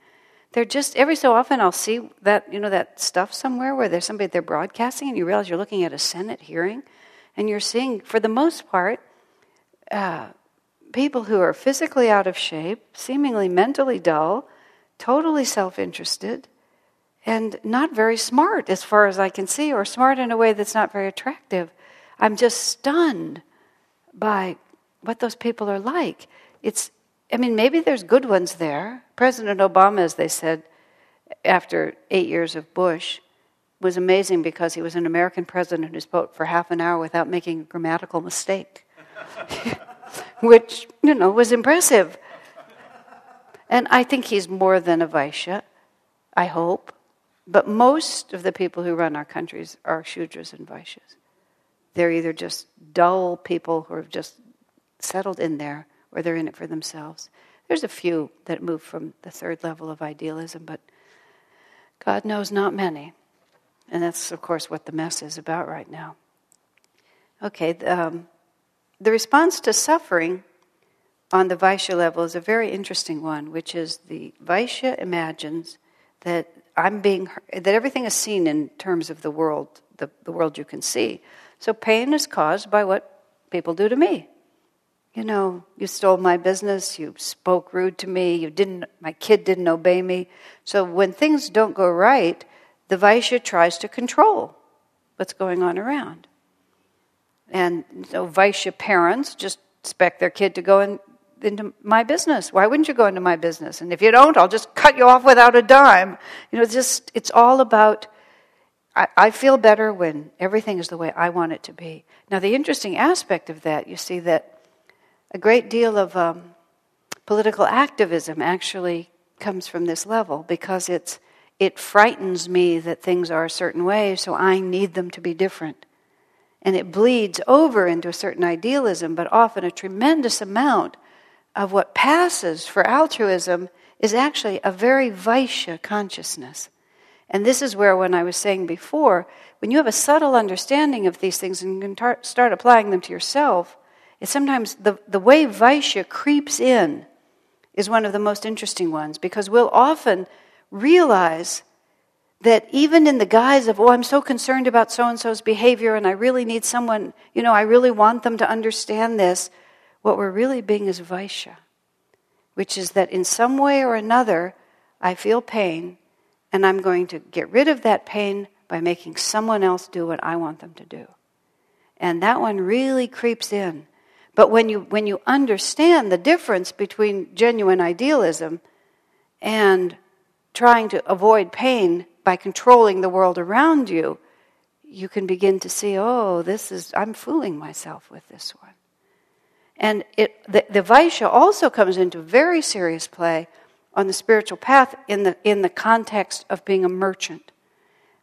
They're just every so often I'll see that you know that stuff somewhere where there's somebody they're broadcasting, and you realize you're looking at a Senate hearing, and you're seeing, for the most part, uh, people who are physically out of shape, seemingly mentally dull, totally self-interested, and not very smart as far as I can see, or smart in a way that's not very attractive. I'm just stunned by what those people are like. It's, I mean, maybe there's good ones there. President Obama, as they said, after eight years of Bush, was amazing because he was an American president who spoke for half an hour without making a grammatical mistake, (laughs) which, you know, was impressive. And I think he's more than a Vaishya, I hope. But most of the people who run our countries are Shudras and Vaishyas. They're either just dull people who have just settled in there or they're in it for themselves. There's a few that move from the third level of idealism, but God knows not many. And that's, of course, what the mess is about right now. Okay, um, the response to suffering on the Vaishya level is a very interesting one, which is the Vaishya imagines that I'm being that everything is seen in terms of the world, the, the world you can see. So pain is caused by what people do to me. You know, you stole my business, you spoke rude to me, you didn't my kid didn't obey me. So when things don't go right, the Vaishya tries to control what's going on around. And so Vaishya parents just expect their kid to go in, into my business. Why wouldn't you go into my business? And if you don't, I'll just cut you off without a dime. You know, it's just it's all about I, I feel better when everything is the way I want it to be. Now the interesting aspect of that, you see that a great deal of um, political activism actually comes from this level because it's it frightens me that things are a certain way, so I need them to be different. And it bleeds over into a certain idealism, but often a tremendous amount of what passes for altruism is actually a very Vaishya consciousness. And this is where, when I was saying before, when you have a subtle understanding of these things and you can tar- start applying them to yourself, it's sometimes the, the way Vaishya creeps in is one of the most interesting ones because we'll often realize that even in the guise of, oh, I'm so concerned about so and so's behavior and I really need someone, you know, I really want them to understand this, what we're really being is Vaishya, which is that in some way or another, I feel pain and I'm going to get rid of that pain by making someone else do what I want them to do. And that one really creeps in. But when you, when you understand the difference between genuine idealism and trying to avoid pain by controlling the world around you, you can begin to see, oh, this is, I'm fooling myself with this one. And it, the, the Vaishya also comes into very serious play on the spiritual path in the, in the context of being a merchant.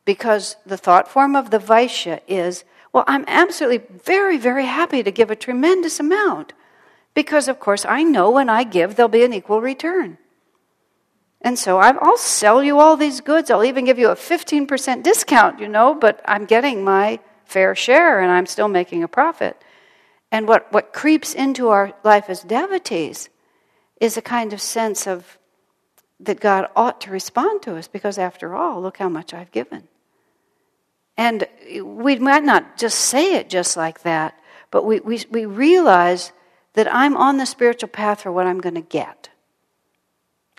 Because the thought form of the Vaishya is, well, I'm absolutely very, very happy to give a tremendous amount. Because, of course, I know when I give, there'll be an equal return. And so I'll sell you all these goods. I'll even give you a 15% discount, you know, but I'm getting my fair share and I'm still making a profit. And what, what creeps into our life as devotees is a kind of sense of that God ought to respond to us because, after all, look how much I've given. And we might not just say it just like that, but we, we, we realize that I'm on the spiritual path for what I'm going to get.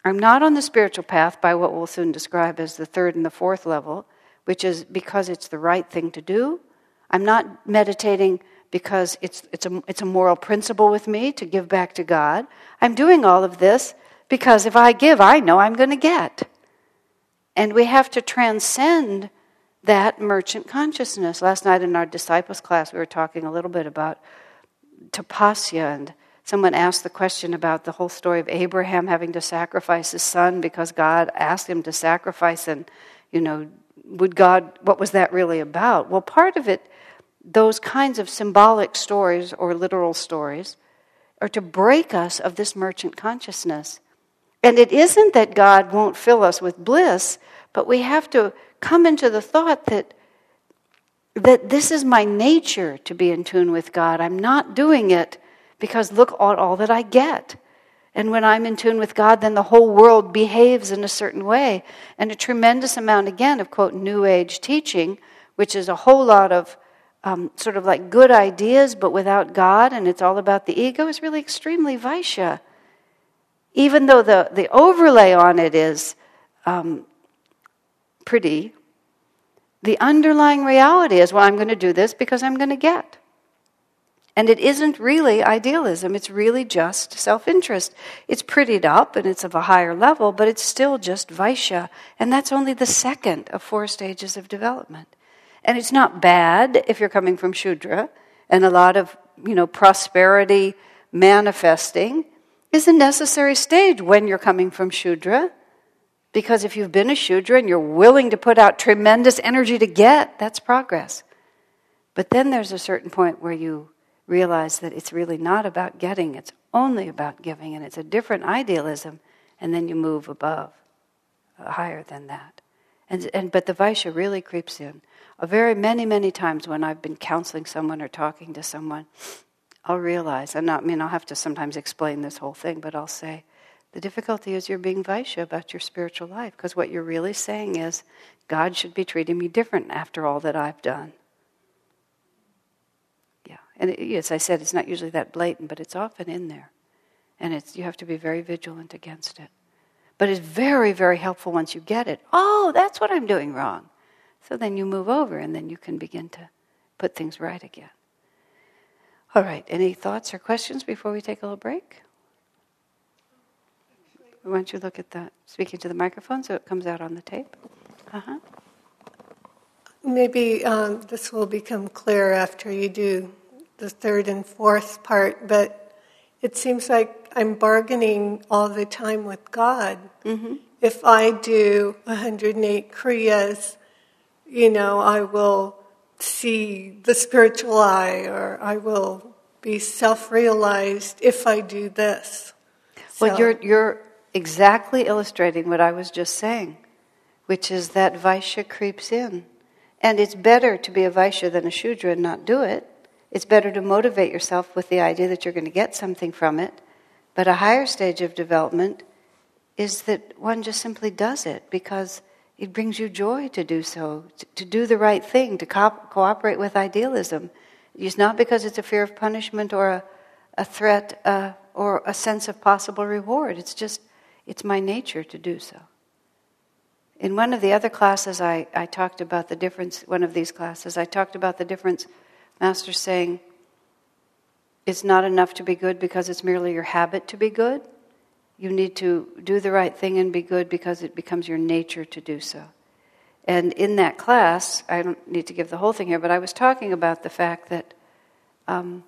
I'm not on the spiritual path by what we'll soon describe as the third and the fourth level, which is because it's the right thing to do. I'm not meditating because it's, it's, a, it's a moral principle with me to give back to God. I'm doing all of this because if I give, I know I'm going to get. And we have to transcend that merchant consciousness. Last night in our disciples class, we were talking a little bit about tapasya and Someone asked the question about the whole story of Abraham having to sacrifice his son because God asked him to sacrifice, and, you know, would God, what was that really about? Well, part of it, those kinds of symbolic stories or literal stories, are to break us of this merchant consciousness. And it isn't that God won't fill us with bliss, but we have to come into the thought that that this is my nature to be in tune with God. I'm not doing it because look at all that I get. And when I'm in tune with God, then the whole world behaves in a certain way. And a tremendous amount, again, of quote, New Age teaching, which is a whole lot of um, sort of like good ideas, but without God, and it's all about the ego, is really extremely Vaishya. Even though the, the overlay on it is um, pretty, the underlying reality is, well, I'm going to do this because I'm going to get. And it isn't really idealism, it's really just self interest. It's prettied up and it's of a higher level, but it's still just Vaishya. And that's only the second of four stages of development. And it's not bad if you're coming from Shudra, and a lot of, you know, prosperity manifesting is a necessary stage when you're coming from Shudra. Because if you've been a Shudra and you're willing to put out tremendous energy to get, that's progress. But then there's a certain point where you realize that it's really not about getting, it's only about giving, and it's a different idealism, and then you move above, uh, higher than that. And, and, but the Vaishya really creeps in. A very many, many times when I've been counseling someone or talking to someone, I'll realize, and not, I mean, I'll have to sometimes explain this whole thing, but I'll say, the difficulty is you're being Vaishya about your spiritual life, because what you're really saying is, God should be treating me different after all that I've done. Yeah, and it, as I said, it's not usually that blatant, but it's often in there. And it's, you have to be very vigilant against it. But it's very, very helpful once you get it. Oh, that's what I'm doing wrong. So then you move over and then you can begin to put things right again. All right, any thoughts or questions before we take a little break? Why don't you look at that, speaking to the microphone so it comes out on the tape? Uh-huh. Maybe um, this will become clear after you do the third and fourth part, but it seems like I'm bargaining all the time with God. Mm-hmm. If I do 108 Kriyas, you know, I will see the spiritual eye or I will be self realized if I do this. Well, so. you're, you're exactly illustrating what I was just saying, which is that Vaishya creeps in. And it's better to be a Vaishya than a Shudra and not do it. It's better to motivate yourself with the idea that you're going to get something from it. But a higher stage of development is that one just simply does it because it brings you joy to do so, to, to do the right thing, to co- cooperate with idealism. It's not because it's a fear of punishment or a, a threat uh, or a sense of possible reward. It's just, it's my nature to do so. In one of the other classes, I, I talked about the difference, one of these classes, I talked about the difference, Master saying, it's not enough to be good because it's merely your habit to be good. You need to do the right thing and be good because it becomes your nature to do so. And in that class, I don't need to give the whole thing here, but I was talking about the fact that, um,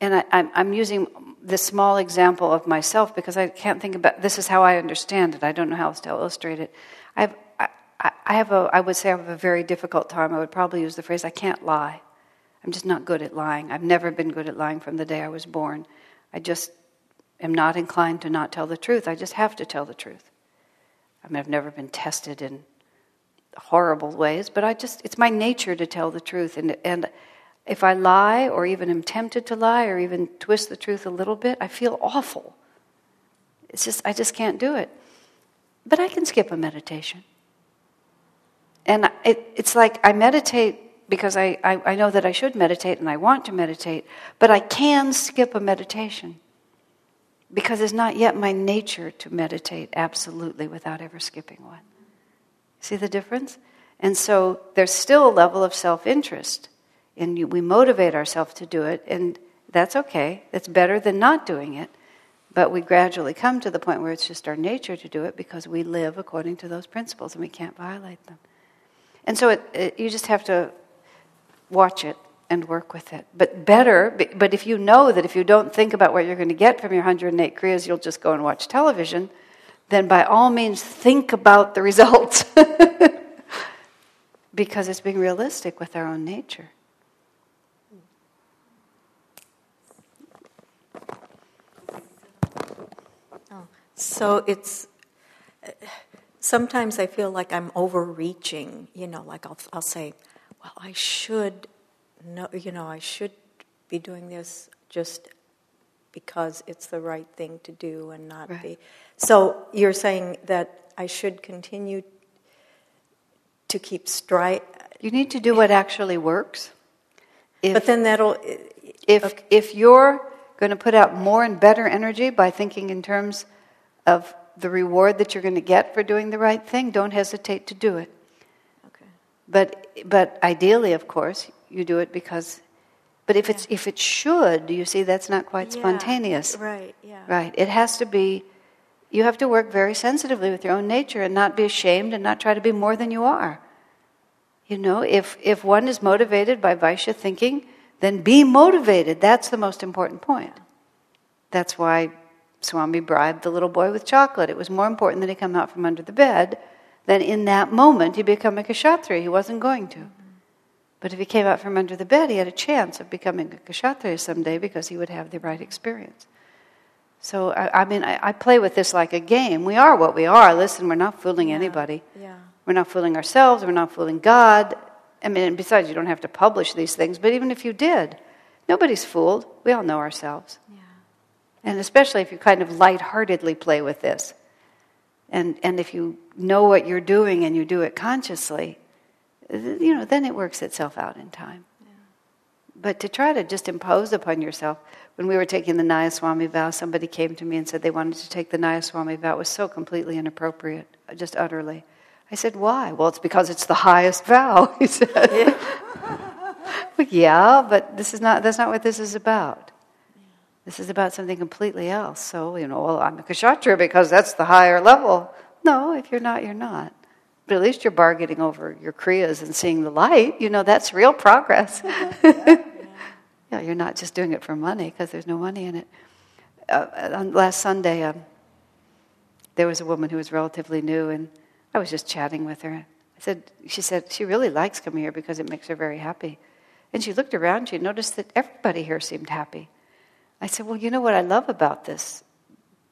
and I, I'm using this small example of myself because I can't think about this is how I understand it. I don't know how else to illustrate it. I have, I, I have a, I would say I have a very difficult time. I would probably use the phrase, I can't lie. I'm just not good at lying. I've never been good at lying from the day I was born. I just am not inclined to not tell the truth. I just have to tell the truth. I mean, I've never been tested in horrible ways, but I just, it's my nature to tell the truth. And, and if I lie or even am tempted to lie or even twist the truth a little bit, I feel awful. It's just, I just can't do it. But I can skip a meditation. And it, it's like I meditate because I, I, I know that I should meditate and I want to meditate, but I can skip a meditation because it's not yet my nature to meditate absolutely without ever skipping one. See the difference? And so there's still a level of self interest, and we motivate ourselves to do it, and that's okay. That's better than not doing it. But we gradually come to the point where it's just our nature to do it because we live according to those principles and we can't violate them. And so it, it, you just have to watch it and work with it. But better, but if you know that if you don't think about what you're going to get from your 108 Kriyas, you'll just go and watch television, then by all means think about the (laughs) results. because it's being realistic with our own nature. Oh, so it's sometimes I feel like I'm overreaching. You know, like I'll I'll say, well, I should know. You know, I should be doing this just because it's the right thing to do and not right. be. So you're saying that I should continue to keep stride. You need to do what actually works. If, but then that'll. If okay. if you're going to put out more and better energy by thinking in terms of the reward that you're going to get for doing the right thing, don't hesitate to do it. Okay. But, but ideally, of course, you do it because But if it's if it should, you see, that's not quite Yeah, spontaneous. Right, yeah. Right. It has to be. You have to work very sensitively with your own nature and not be ashamed and not try to be more than you are. You know, if if one is motivated by Vaishya thinking, then be motivated. That's the most important point. That's why Swami bribed the little boy with chocolate. It was more important that he come out from under the bed than in that moment he become a kshatriya. He wasn't going to. But if he came out from under the bed, he had a chance of becoming a kshatriya someday because he would have the right experience. So, I, I mean, I, I play with this like a game. We are what we are. Listen, we're not fooling Yeah, anybody. Yeah. We're not fooling ourselves. We're not fooling God. I mean, and besides, you don't have to publish these things, but even if you did, nobody's fooled. We all know ourselves. Yeah. And especially if you kind of lightheartedly play with this. And, and if you know what you're doing and you do it consciously, you know, then it works itself out in time. But to try to just impose upon yourself, when we were taking the Nayaswami vow, somebody came to me and said they wanted to take the Nayaswami vow. It was so completely inappropriate, just utterly. I said, why? Well, it's because it's the highest vow, (laughs) he said. (laughs) well, yeah, but this is not, that's not what this is about. This is about something completely else. So, you know, well, I'm a kshatriya because that's the higher level. No, if you're not, you're not. But at least you're bargaining over your kriyas and seeing the light. You know, that's real progress. (laughs) (laughs) yeah, you're not just doing it for money because there's no money in it. Uh, on last Sunday, um, there was a woman who was relatively new, and I was just chatting with her. I said, she said she really likes coming here because it makes her very happy. And she looked around, she noticed that everybody here seemed happy. I said, Well, you know what I love about this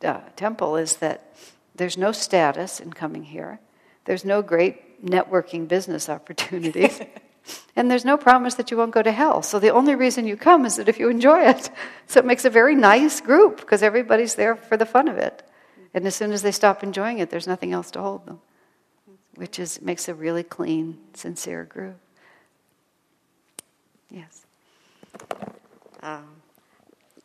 uh, temple is that there's no status in coming here, there's no great networking business (laughs) opportunities, and there's no promise that you won't go to hell. So the only reason you come is that if you enjoy it. (laughs) So it makes a very nice group because everybody's there for the fun of it. And as soon as they stop enjoying it, there's nothing else to hold them, which is makes a really clean, sincere group. Yes. Um,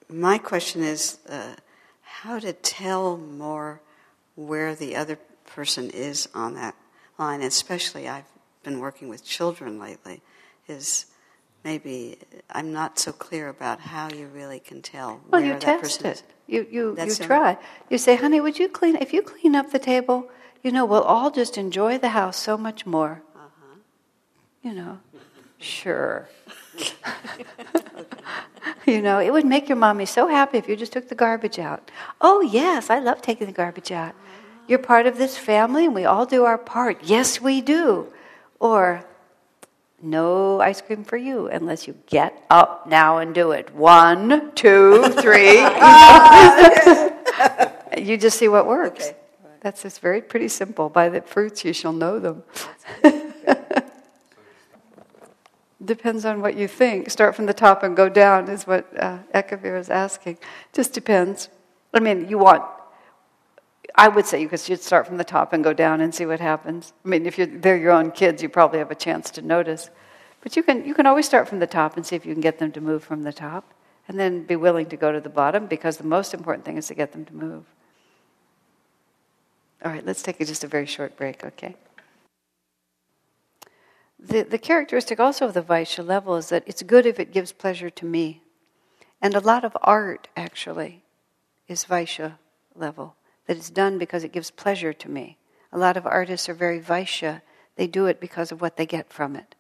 my question is uh, how to tell more where the other person is on that line, especially I've been working with children lately, is maybe I'm not so clear about how you really can tell Well, you that test person it. is. You you you That's the- try. You say, "Honey, would you clean? If you clean up the table, you know, we'll all just enjoy the house so much more." Uh-huh. You know, sure. (laughs) you know, it would make your mommy so happy if you just took the garbage out. Oh yes, I love taking the garbage out. You're part of this family, and we all do our part. Yes, we do. Or no ice cream for you unless you get up now and do it. One, two, three. (laughs) you just see what works. Okay. That's just very pretty simple. By the fruits you shall know them. (laughs) Depends on what you think. Start from the top and go down is what uh, Ekavir is asking. Just depends. I mean, you want. I would say because you could should start from the top and go down and see what happens. I mean, if you're, they're your own kids, you probably have a chance to notice. But you can, you can always start from the top and see if you can get them to move from the top. And then be willing to go to the bottom because the most important thing is to get them to move. All right, let's take just a very short break, okay? The, the characteristic also of the Vaishya level is that it's good if it gives pleasure to me. And a lot of art, actually, is Vaishya level, that it's done because it gives pleasure to me. A lot of artists are very Vaishya, they do it because of what they get from it.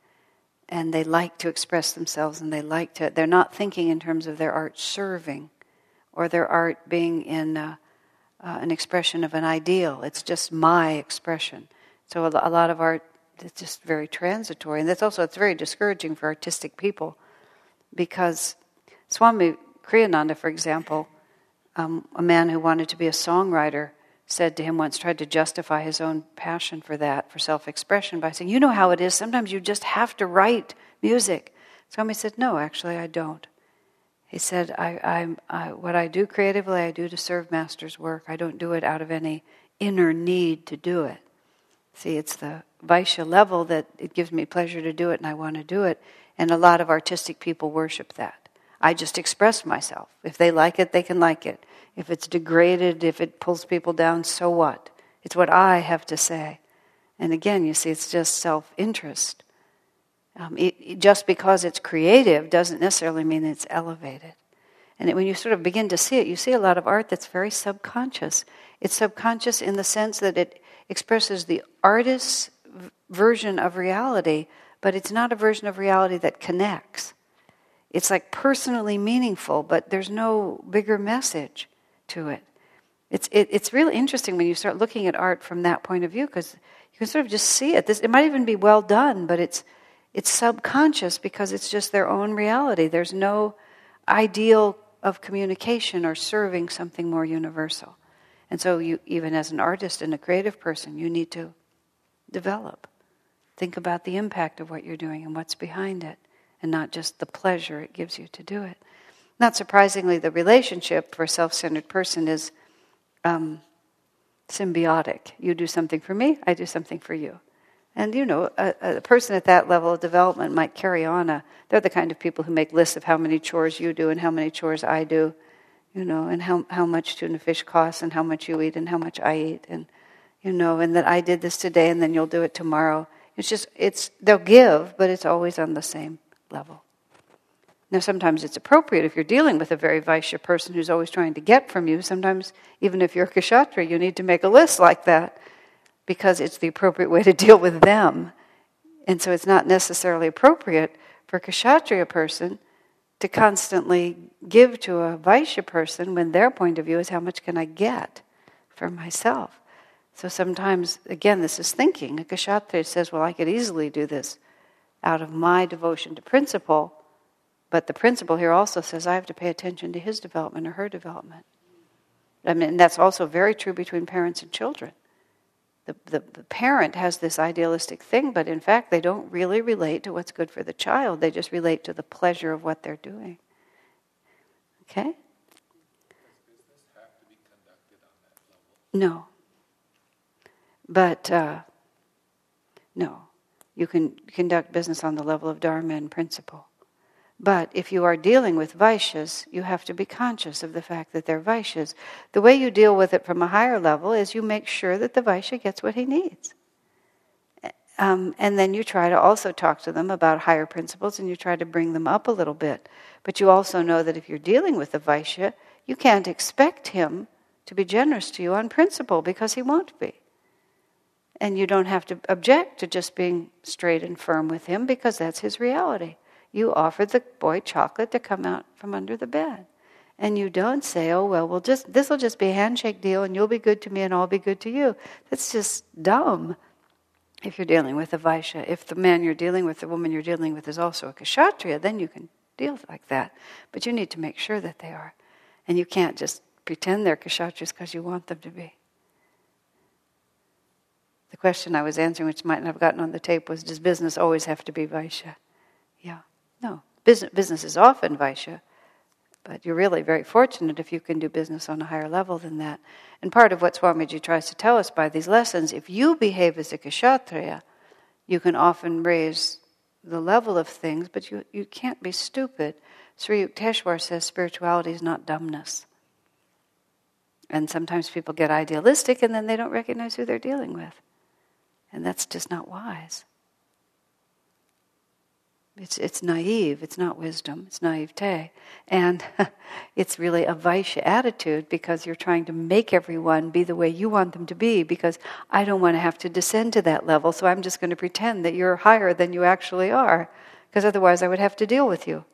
And they like to express themselves and they like to, they're not thinking in terms of their art serving or their art being in uh, uh, an expression of an ideal. It's just my expression. So a, a lot of art is just very transitory, and that's also it's very discouraging for artistic people because Swami Kriyananda, for example, um, a man who wanted to be a songwriter, said to him once, tried to justify his own passion for that, for self expression, by saying, You know how it is, sometimes you just have to write music. Swami said, No, actually, I don't. He said, I, I'm, I, What I do creatively, I do to serve Master's work. I don't do it out of any inner need to do it. See, it's the Vaishya level that it gives me pleasure to do it and I want to do it. And a lot of artistic people worship that. I just express myself. If they like it, they can like it. If it's degraded, if it pulls people down, so what? It's what I have to say. And again, you see, it's just self interest. Um, just because it's creative doesn't necessarily mean it's elevated. And it, when you sort of begin to see it, you see a lot of art that's very subconscious. It's subconscious in the sense that it expresses the artist's v- version of reality, but it's not a version of reality that connects. It's like personally meaningful, but there's no bigger message to it. It's, it, it's really interesting when you start looking at art from that point of view because you can sort of just see it. This, it might even be well done, but it's, it's subconscious because it's just their own reality. There's no ideal of communication or serving something more universal. And so, you, even as an artist and a creative person, you need to develop. Think about the impact of what you're doing and what's behind it, and not just the pleasure it gives you to do it. Not surprisingly, the relationship for a self centered person is um, symbiotic. You do something for me, I do something for you. And you know, a, a, person at that level of development might carry on a. They're the kind of people who make lists of how many chores you do and how many chores I do, you know, and how how much tuna fish costs and how much you eat and how much I eat, and you know, and that I did this today and then you'll do it tomorrow. It's just it's they'll give, but it's always on the same level. Now, sometimes it's appropriate if you're dealing with a very Vaishya person who's always trying to get from you. Sometimes, even if you're a you need to make a list like that because it's the appropriate way to deal with them. And so it's not necessarily appropriate for a Kshatriya person to constantly give to a Vaishya person when their point of view is how much can I get for myself. So sometimes, again, this is thinking. A Kshatriya says, well, I could easily do this out of my devotion to principle but the principle here also says I have to pay attention to his development or her development. I mean, that's also very true between parents and children. The, the, the, parent has this idealistic thing, but in fact, they don't really relate to what's good for the child. They just relate to the pleasure of what they're doing. Okay? No. But, uh, no. You can conduct business on the level of Dharma and principle. But if you are dealing with Vaishyas, you have to be conscious of the fact that they're Vaishyas. The way you deal with it from a higher level is you make sure that the Vaishya gets what he needs. Um, and then you try to also talk to them about higher principles and you try to bring them up a little bit. But you also know that if you're dealing with a Vaishya, you can't expect him to be generous to you on principle because he won't be. And you don't have to object to just being straight and firm with him because that's his reality you offered the boy chocolate to come out from under the bed. And you don't say, oh, well, we'll just, this will just be a handshake deal and you'll be good to me and I'll be good to you. That's just dumb if you're dealing with a Vaishya. If the man you're dealing with, the woman you're dealing with is also a Kshatriya, then you can deal like that. But you need to make sure that they are. And you can't just pretend they're Kshatriyas because you want them to be. The question I was answering, which might not have gotten on the tape, was Does business always have to be Vaishya? Yeah. No, business, business is often Vaishya, but you're really very fortunate if you can do business on a higher level than that. And part of what Swamiji tries to tell us by these lessons, if you behave as a kshatriya, you can often raise the level of things, but you, you can't be stupid. Sri Yukteswar says spirituality is not dumbness. And sometimes people get idealistic and then they don't recognize who they're dealing with. And that's just not wise. It's, it's naive, it's not wisdom, it's naivete. And (laughs) it's really a Vaishya attitude because you're trying to make everyone be the way you want them to be because I don't want to have to descend to that level, so I'm just going to pretend that you're higher than you actually are because otherwise I would have to deal with you.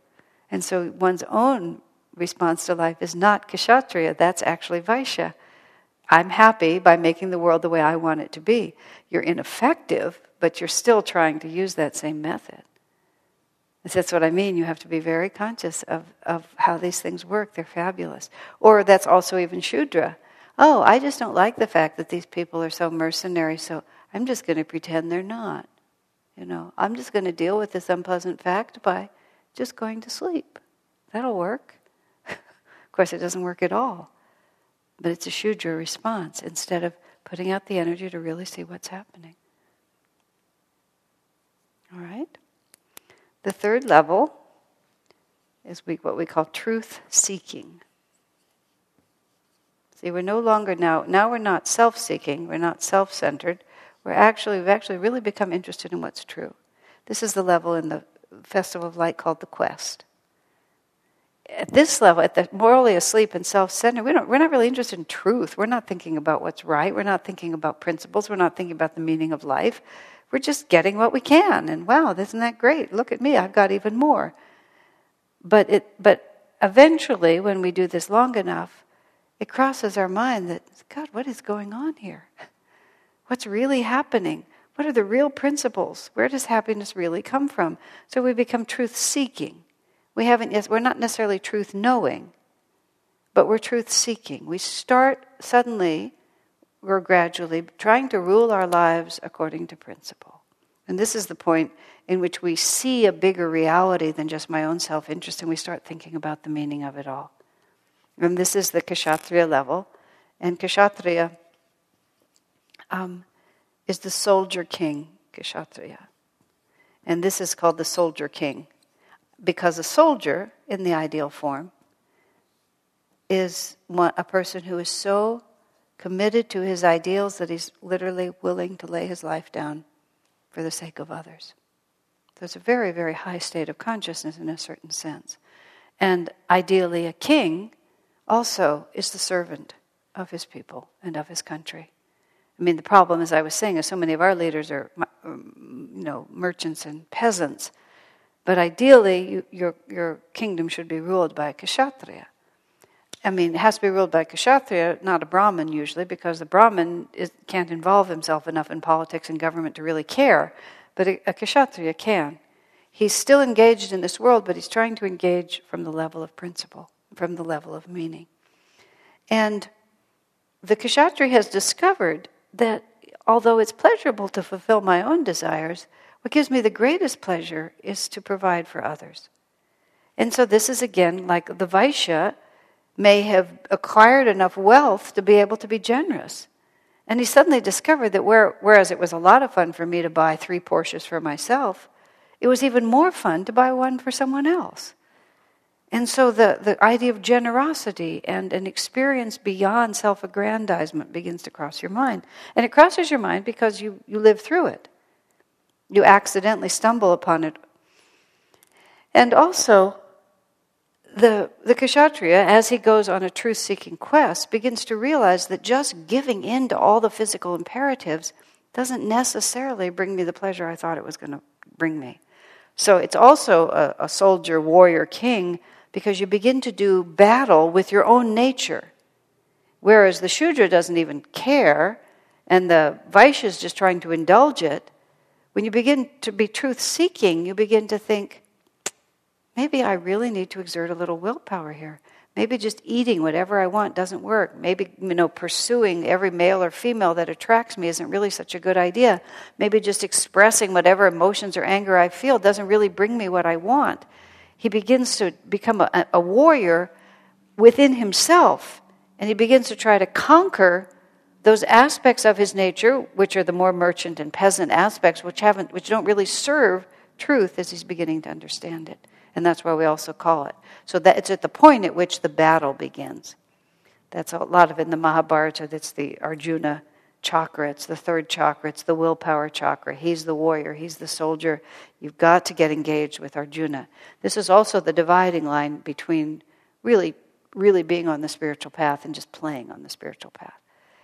And so one's own response to life is not kshatriya, that's actually Vaishya. I'm happy by making the world the way I want it to be. You're ineffective, but you're still trying to use that same method. That's what I mean. You have to be very conscious of, of how these things work. They're fabulous. Or that's also even Shudra. Oh, I just don't like the fact that these people are so mercenary, so I'm just going to pretend they're not. You know, I'm just going to deal with this unpleasant fact by just going to sleep. That'll work. (laughs) of course, it doesn't work at all. But it's a Shudra response instead of putting out the energy to really see what's happening. All right? The third level is what we call truth seeking. See, we're no longer now, now we're not self seeking, we're not self centered. We're actually, we've actually really become interested in what's true. This is the level in the Festival of Light called the Quest. At this level, at the morally asleep and self centered, we don't, we're not really interested in truth. We're not thinking about what's right. We're not thinking about principles. We're not thinking about the meaning of life. We're just getting what we can. And wow, isn't that great? Look at me, I've got even more. But, it, but eventually, when we do this long enough, it crosses our mind that, God, what is going on here? What's really happening? What are the real principles? Where does happiness really come from? So we become truth seeking. We haven't, yet we're not necessarily truth knowing, but we're truth seeking. We start suddenly, or gradually, trying to rule our lives according to principle. And this is the point in which we see a bigger reality than just my own self interest and we start thinking about the meaning of it all. And this is the Kshatriya level. And Kshatriya um, is the soldier king, Kshatriya. And this is called the soldier king because a soldier, in the ideal form, is a person who is so committed to his ideals that he's literally willing to lay his life down for the sake of others. There's a very, very high state of consciousness in a certain sense. And ideally, a king also is the servant of his people and of his country. I mean, the problem, as I was saying, is so many of our leaders are, um, you know, merchants and peasants. But ideally, you, your, your kingdom should be ruled by a kshatriya. I mean, it has to be ruled by a kshatriya, not a brahmin usually, because the brahmin is, can't involve himself enough in politics and government to really care. But a, a kshatriya can. He's still engaged in this world, but he's trying to engage from the level of principle, from the level of meaning. And the kshatriya has discovered that although it's pleasurable to fulfill my own desires, what gives me the greatest pleasure is to provide for others. And so this is again like the Vaishya may have acquired enough wealth to be able to be generous. And he suddenly discovered that where, whereas it was a lot of fun for me to buy three Porsches for myself, it was even more fun to buy one for someone else. And so the, the idea of generosity and an experience beyond self aggrandizement begins to cross your mind. And it crosses your mind because you, you live through it. You accidentally stumble upon it. And also, the, the Kshatriya, as he goes on a truth seeking quest, begins to realize that just giving in to all the physical imperatives doesn't necessarily bring me the pleasure I thought it was going to bring me. So it's also a, a soldier, warrior, king because you begin to do battle with your own nature. Whereas the Shudra doesn't even care, and the Vaishya is just trying to indulge it. When you begin to be truth seeking, you begin to think, maybe I really need to exert a little willpower here. Maybe just eating whatever I want doesn't work. Maybe you know pursuing every male or female that attracts me isn't really such a good idea. Maybe just expressing whatever emotions or anger I feel doesn't really bring me what I want he begins to become a, a warrior within himself. And he begins to try to conquer those aspects of his nature, which are the more merchant and peasant aspects, which haven't, which don't really serve truth as he's beginning to understand it. And that's why we also call it. So that it's at the point at which the battle begins. That's a lot of it in the Mahabharata. That's the Arjuna chakra. It's the third chakra. It's the willpower chakra. He's the warrior. He's the soldier. You've got to get engaged with Arjuna. This is also the dividing line between really, really being on the spiritual path and just playing on the spiritual path.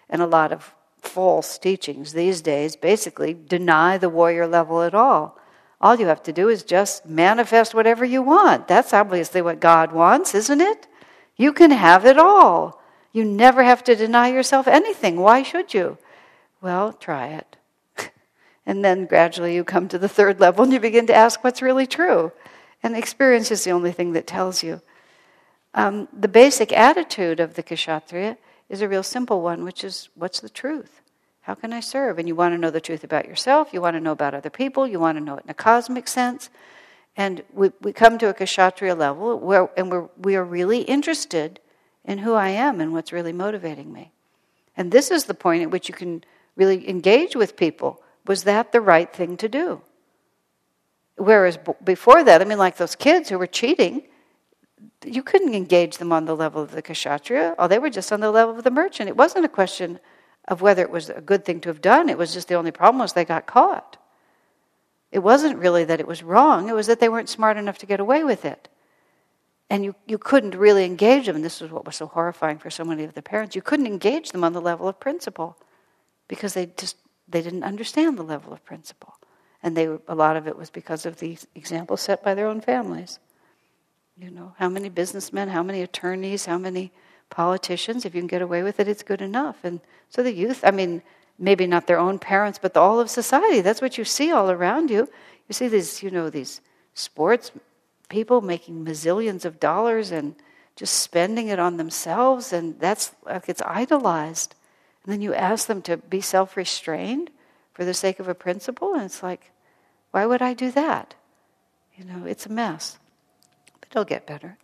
And a lot of false teachings these days basically deny the warrior level at all. All you have to do is just manifest whatever you want. That's obviously what God wants, isn't it? You can have it all. You never have to deny yourself anything. Why should you? Well, try it. (laughs) and then gradually you come to the third level and you begin to ask what's really true. And experience is the only thing that tells you. Um, the basic attitude of the Kshatriya is a real simple one, which is what's the truth? How can I serve? And you want to know the truth about yourself, you want to know about other people, you want to know it in a cosmic sense. And we, we come to a Kshatriya level where, and we're, we are really interested in who I am and what's really motivating me. And this is the point at which you can really engage with people. Was that the right thing to do? Whereas b- before that, I mean, like those kids who were cheating, you couldn't engage them on the level of the kshatriya, or they were just on the level of the merchant. It wasn't a question of whether it was a good thing to have done, it was just the only problem was they got caught. It wasn't really that it was wrong, it was that they weren't smart enough to get away with it. And you, you couldn't really engage them. And this was what was so horrifying for so many of the parents. You couldn't engage them on the level of principle because they just they didn't understand the level of principle. And they, a lot of it was because of the examples set by their own families. You know, how many businessmen, how many attorneys, how many politicians, if you can get away with it, it's good enough. And so the youth, I mean, maybe not their own parents, but the, all of society, that's what you see all around you. You see these, you know, these sports people making mazillions of dollars and just spending it on themselves, and that's like it's idolized. And then you ask them to be self restrained for the sake of a principle, and it's like, why would I do that? You know, it's a mess. It'll get better.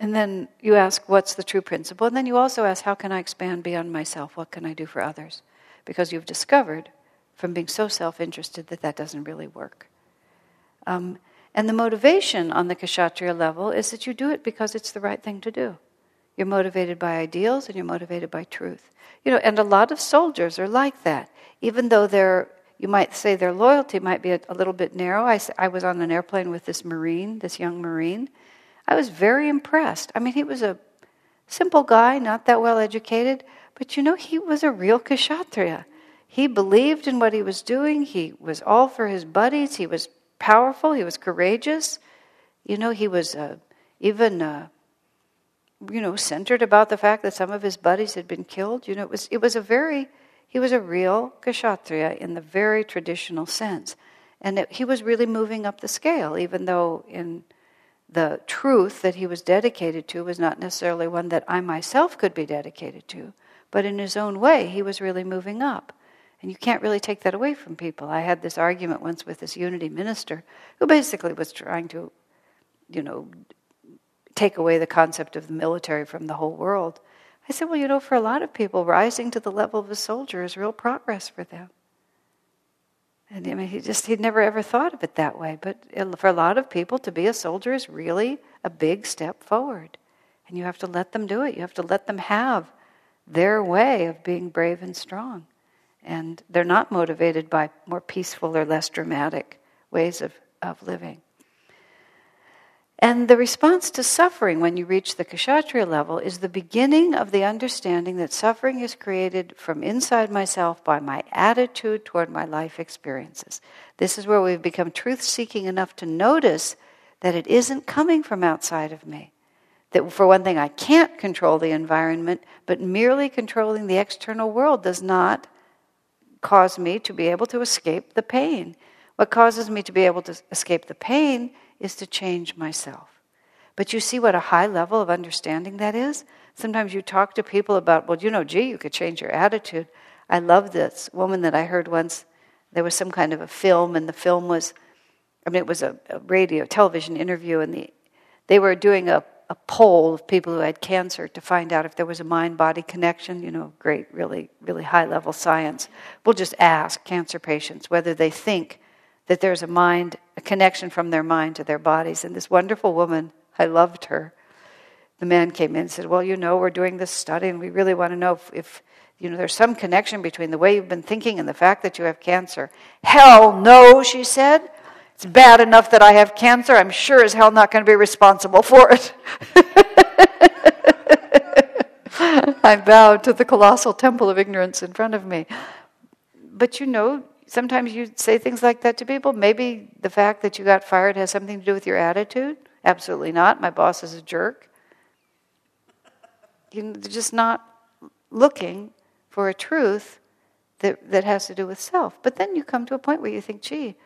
And then you ask, what's the true principle? And then you also ask, how can I expand beyond myself? What can I do for others? Because you've discovered from being so self interested that that doesn't really work. Um, and the motivation on the Kshatriya level is that you do it because it's the right thing to do. You're motivated by ideals and you're motivated by truth. You know, and a lot of soldiers are like that. Even though they're, you might say their loyalty might be a, a little bit narrow. I, I was on an airplane with this Marine, this young Marine. I was very impressed. I mean, he was a simple guy, not that well educated, but you know, he was a real Kshatriya. He believed in what he was doing. He was all for his buddies. He was powerful, he was courageous. You know, he was uh, even, uh, you know, centered about the fact that some of his buddies had been killed. You know, it was, it was a very, he was a real kshatriya in the very traditional sense. And it, he was really moving up the scale, even though in the truth that he was dedicated to was not necessarily one that I myself could be dedicated to, but in his own way, he was really moving up. And you can't really take that away from people. I had this argument once with this unity minister who basically was trying to, you know, take away the concept of the military from the whole world. I said, well, you know, for a lot of people, rising to the level of a soldier is real progress for them. And I mean, he just, he'd never ever thought of it that way. But for a lot of people, to be a soldier is really a big step forward. And you have to let them do it. You have to let them have their way of being brave and strong. And they're not motivated by more peaceful or less dramatic ways of, of living. And the response to suffering when you reach the kshatriya level is the beginning of the understanding that suffering is created from inside myself by my attitude toward my life experiences. This is where we've become truth seeking enough to notice that it isn't coming from outside of me. That, for one thing, I can't control the environment, but merely controlling the external world does not cause me to be able to escape the pain. What causes me to be able to escape the pain is to change myself. But you see what a high level of understanding that is? Sometimes you talk to people about, well, you know, gee, you could change your attitude. I love this woman that I heard once. There was some kind of a film, and the film was, I mean, it was a, a radio, television interview, and the, they were doing a a poll of people who had cancer to find out if there was a mind body connection, you know, great, really, really high level science. We'll just ask cancer patients whether they think that there's a mind, a connection from their mind to their bodies. And this wonderful woman, I loved her. The man came in and said, Well, you know, we're doing this study and we really want to know if, if you know, there's some connection between the way you've been thinking and the fact that you have cancer. Hell no, she said. It's bad enough that I have cancer. I'm sure as hell not going to be responsible for it. (laughs) I bowed to the colossal temple of ignorance in front of me. But you know, sometimes you say things like that to people. Maybe the fact that you got fired has something to do with your attitude. Absolutely not. My boss is a jerk. You're just not looking for a truth that, that has to do with self. But then you come to a point where you think, gee,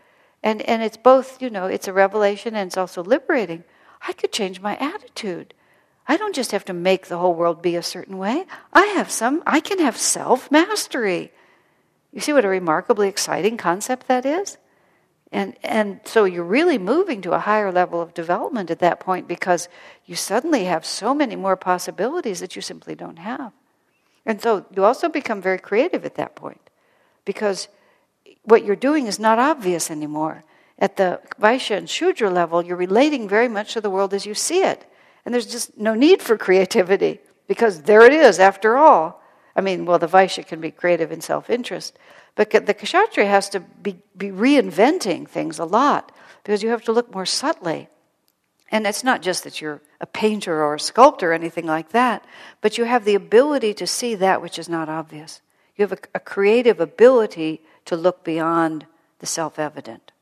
and, and it's both, you know, it's a revelation and it's also liberating. I could change my attitude. I don't just have to make the whole world be a certain way. I have some, I can have self mastery. You see what a remarkably exciting concept that is? And, and so you're really moving to a higher level of development at that point because you suddenly have so many more possibilities that you simply don't have. And so you also become very creative at that point because what you're doing is not obvious anymore. At the Vaishya and Shudra level, you're relating very much to the world as you see it. And there's just no need for creativity because there it is after all. I mean, well, the Vaishya can be creative in self interest, but the Kshatriya has to be, be reinventing things a lot because you have to look more subtly. And it's not just that you're a painter or a sculptor or anything like that, but you have the ability to see that which is not obvious. You have a, a creative ability to look beyond the self evident.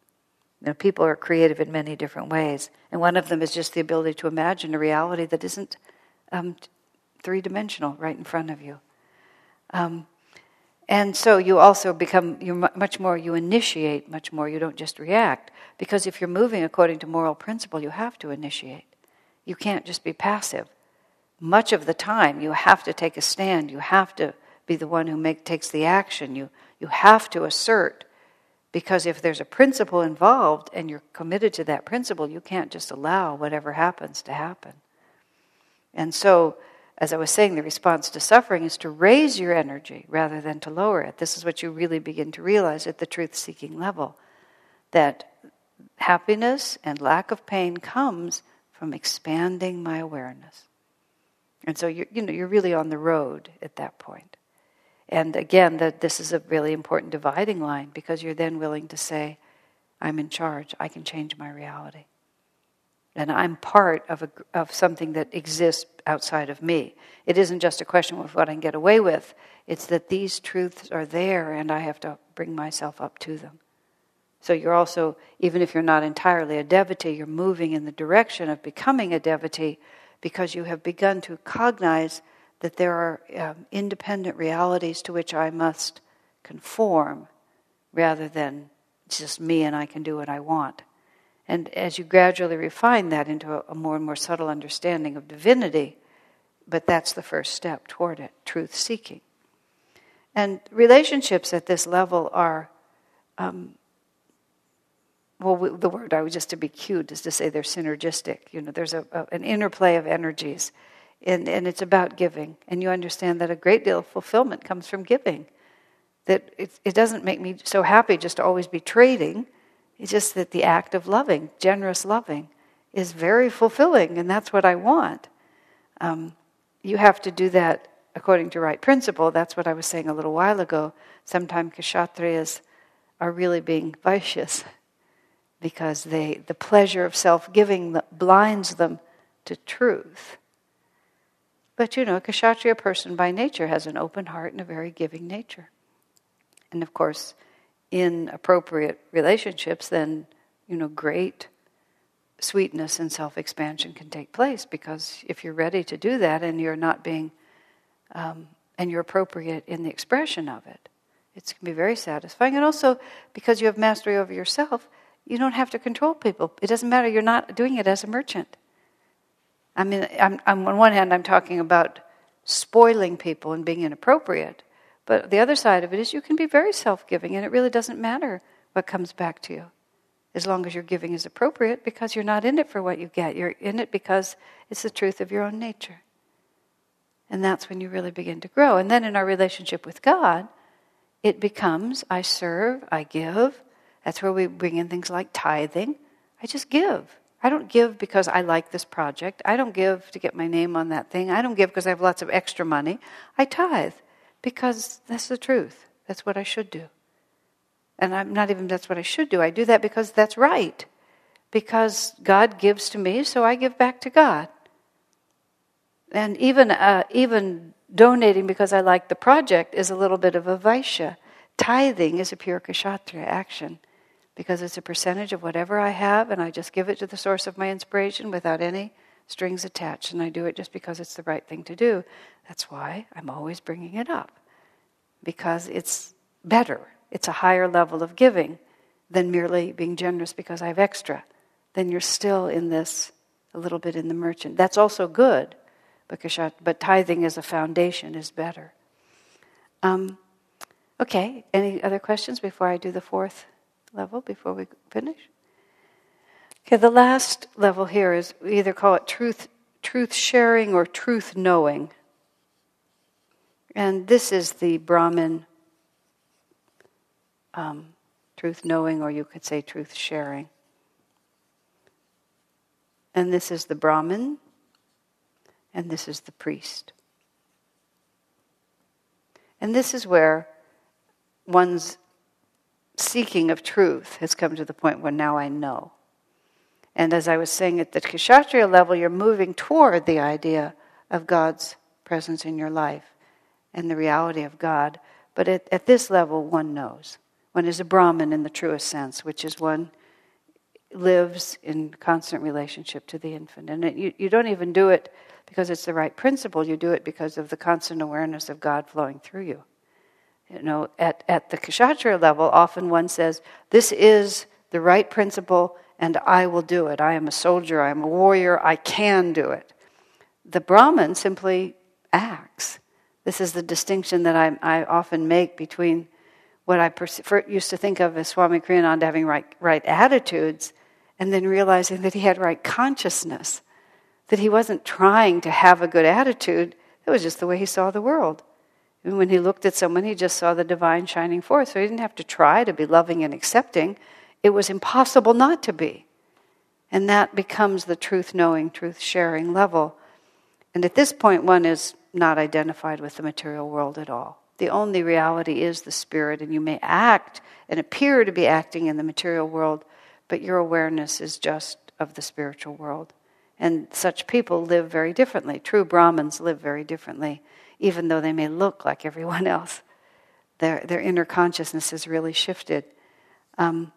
You know, people are creative in many different ways, and one of them is just the ability to imagine a reality that isn't um, three dimensional right in front of you. Um, and so you also become you much more you initiate much more. You don't just react because if you're moving according to moral principle you have to initiate. You can't just be passive. Much of the time you have to take a stand. You have to be the one who make, takes the action. You you have to assert because if there's a principle involved and you're committed to that principle you can't just allow whatever happens to happen. And so as I was saying, the response to suffering is to raise your energy rather than to lower it. This is what you really begin to realize at the truth seeking level that happiness and lack of pain comes from expanding my awareness. And so you're, you know, you're really on the road at that point. And again, that this is a really important dividing line because you're then willing to say, I'm in charge, I can change my reality and I'm part of, a, of something that exists outside of me. It isn't just a question of what I can get away with, it's that these truths are there and I have to bring myself up to them. So you're also, even if you're not entirely a devotee, you're moving in the direction of becoming a devotee because you have begun to cognize that there are um, independent realities to which I must conform rather than just me and I can do what I want. And as you gradually refine that into a, a more and more subtle understanding of divinity, but that's the first step toward it truth seeking. And relationships at this level are, um, well, we, the word I was just to be cute is to say they're synergistic. You know, there's a, a, an interplay of energies, and, and it's about giving. And you understand that a great deal of fulfillment comes from giving. That it, it doesn't make me so happy just to always be trading it's just that the act of loving, generous loving, is very fulfilling, and that's what I want. Um, you have to do that according to right principle. That's what I was saying a little while ago. Sometimes kshatriyas are really being vicious because they, the pleasure of self giving blinds them to truth. But you know, a kshatriya person by nature has an open heart and a very giving nature. And of course, in appropriate relationships, then you know great sweetness and self-expansion can take place because if you're ready to do that and you're not being um, and you're appropriate in the expression of it, it can be very satisfying. And also because you have mastery over yourself, you don't have to control people. It doesn't matter. You're not doing it as a merchant. I mean, I'm, I'm, on one hand, I'm talking about spoiling people and being inappropriate. But the other side of it is you can be very self giving, and it really doesn't matter what comes back to you as long as your giving is appropriate because you're not in it for what you get. You're in it because it's the truth of your own nature. And that's when you really begin to grow. And then in our relationship with God, it becomes I serve, I give. That's where we bring in things like tithing. I just give. I don't give because I like this project. I don't give to get my name on that thing. I don't give because I have lots of extra money. I tithe because that's the truth. That's what I should do. And I'm not even that's what I should do. I do that because that's right. Because God gives to me, so I give back to God. And even uh, even donating because I like the project is a little bit of a vaishya. Tithing is a pure kshatriya action because it's a percentage of whatever I have, and I just give it to the source of my inspiration without any strings attached, and I do it just because it's the right thing to do. That's why I'm always bringing it up, because it's better. It's a higher level of giving than merely being generous because I have extra. Then you're still in this, a little bit in the merchant. That's also good, but tithing as a foundation is better. Um, okay, any other questions before I do the fourth level, before we finish? Okay, the last level here is we either call it truth, truth sharing or truth knowing. And this is the Brahman um, truth knowing, or you could say truth sharing. And this is the Brahmin, and this is the priest. And this is where one's seeking of truth has come to the point where now I know. And as I was saying, at the Kshatriya level, you're moving toward the idea of God's presence in your life and the reality of God. But at, at this level, one knows. One is a Brahmin in the truest sense, which is one lives in constant relationship to the infinite. And it, you, you don't even do it because it's the right principle, you do it because of the constant awareness of God flowing through you. You know, at, at the Kshatriya level, often one says, This is the right principle, and I will do it. I am a soldier, I am a warrior, I can do it. The Brahmin simply acts. This is the distinction that I, I often make between what I used to think of as Swami Kriyananda having right, right attitudes and then realizing that he had right consciousness, that he wasn't trying to have a good attitude, that was just the way he saw the world. And when he looked at someone, he just saw the divine shining forth. So he didn't have to try to be loving and accepting. It was impossible not to be. And that becomes the truth knowing, truth sharing level. And at this point, one is not identified with the material world at all. The only reality is the spirit, and you may act and appear to be acting in the material world, but your awareness is just of the spiritual world. And such people live very differently. True Brahmins live very differently, even though they may look like everyone else. Their, their inner consciousness is really shifted. Um,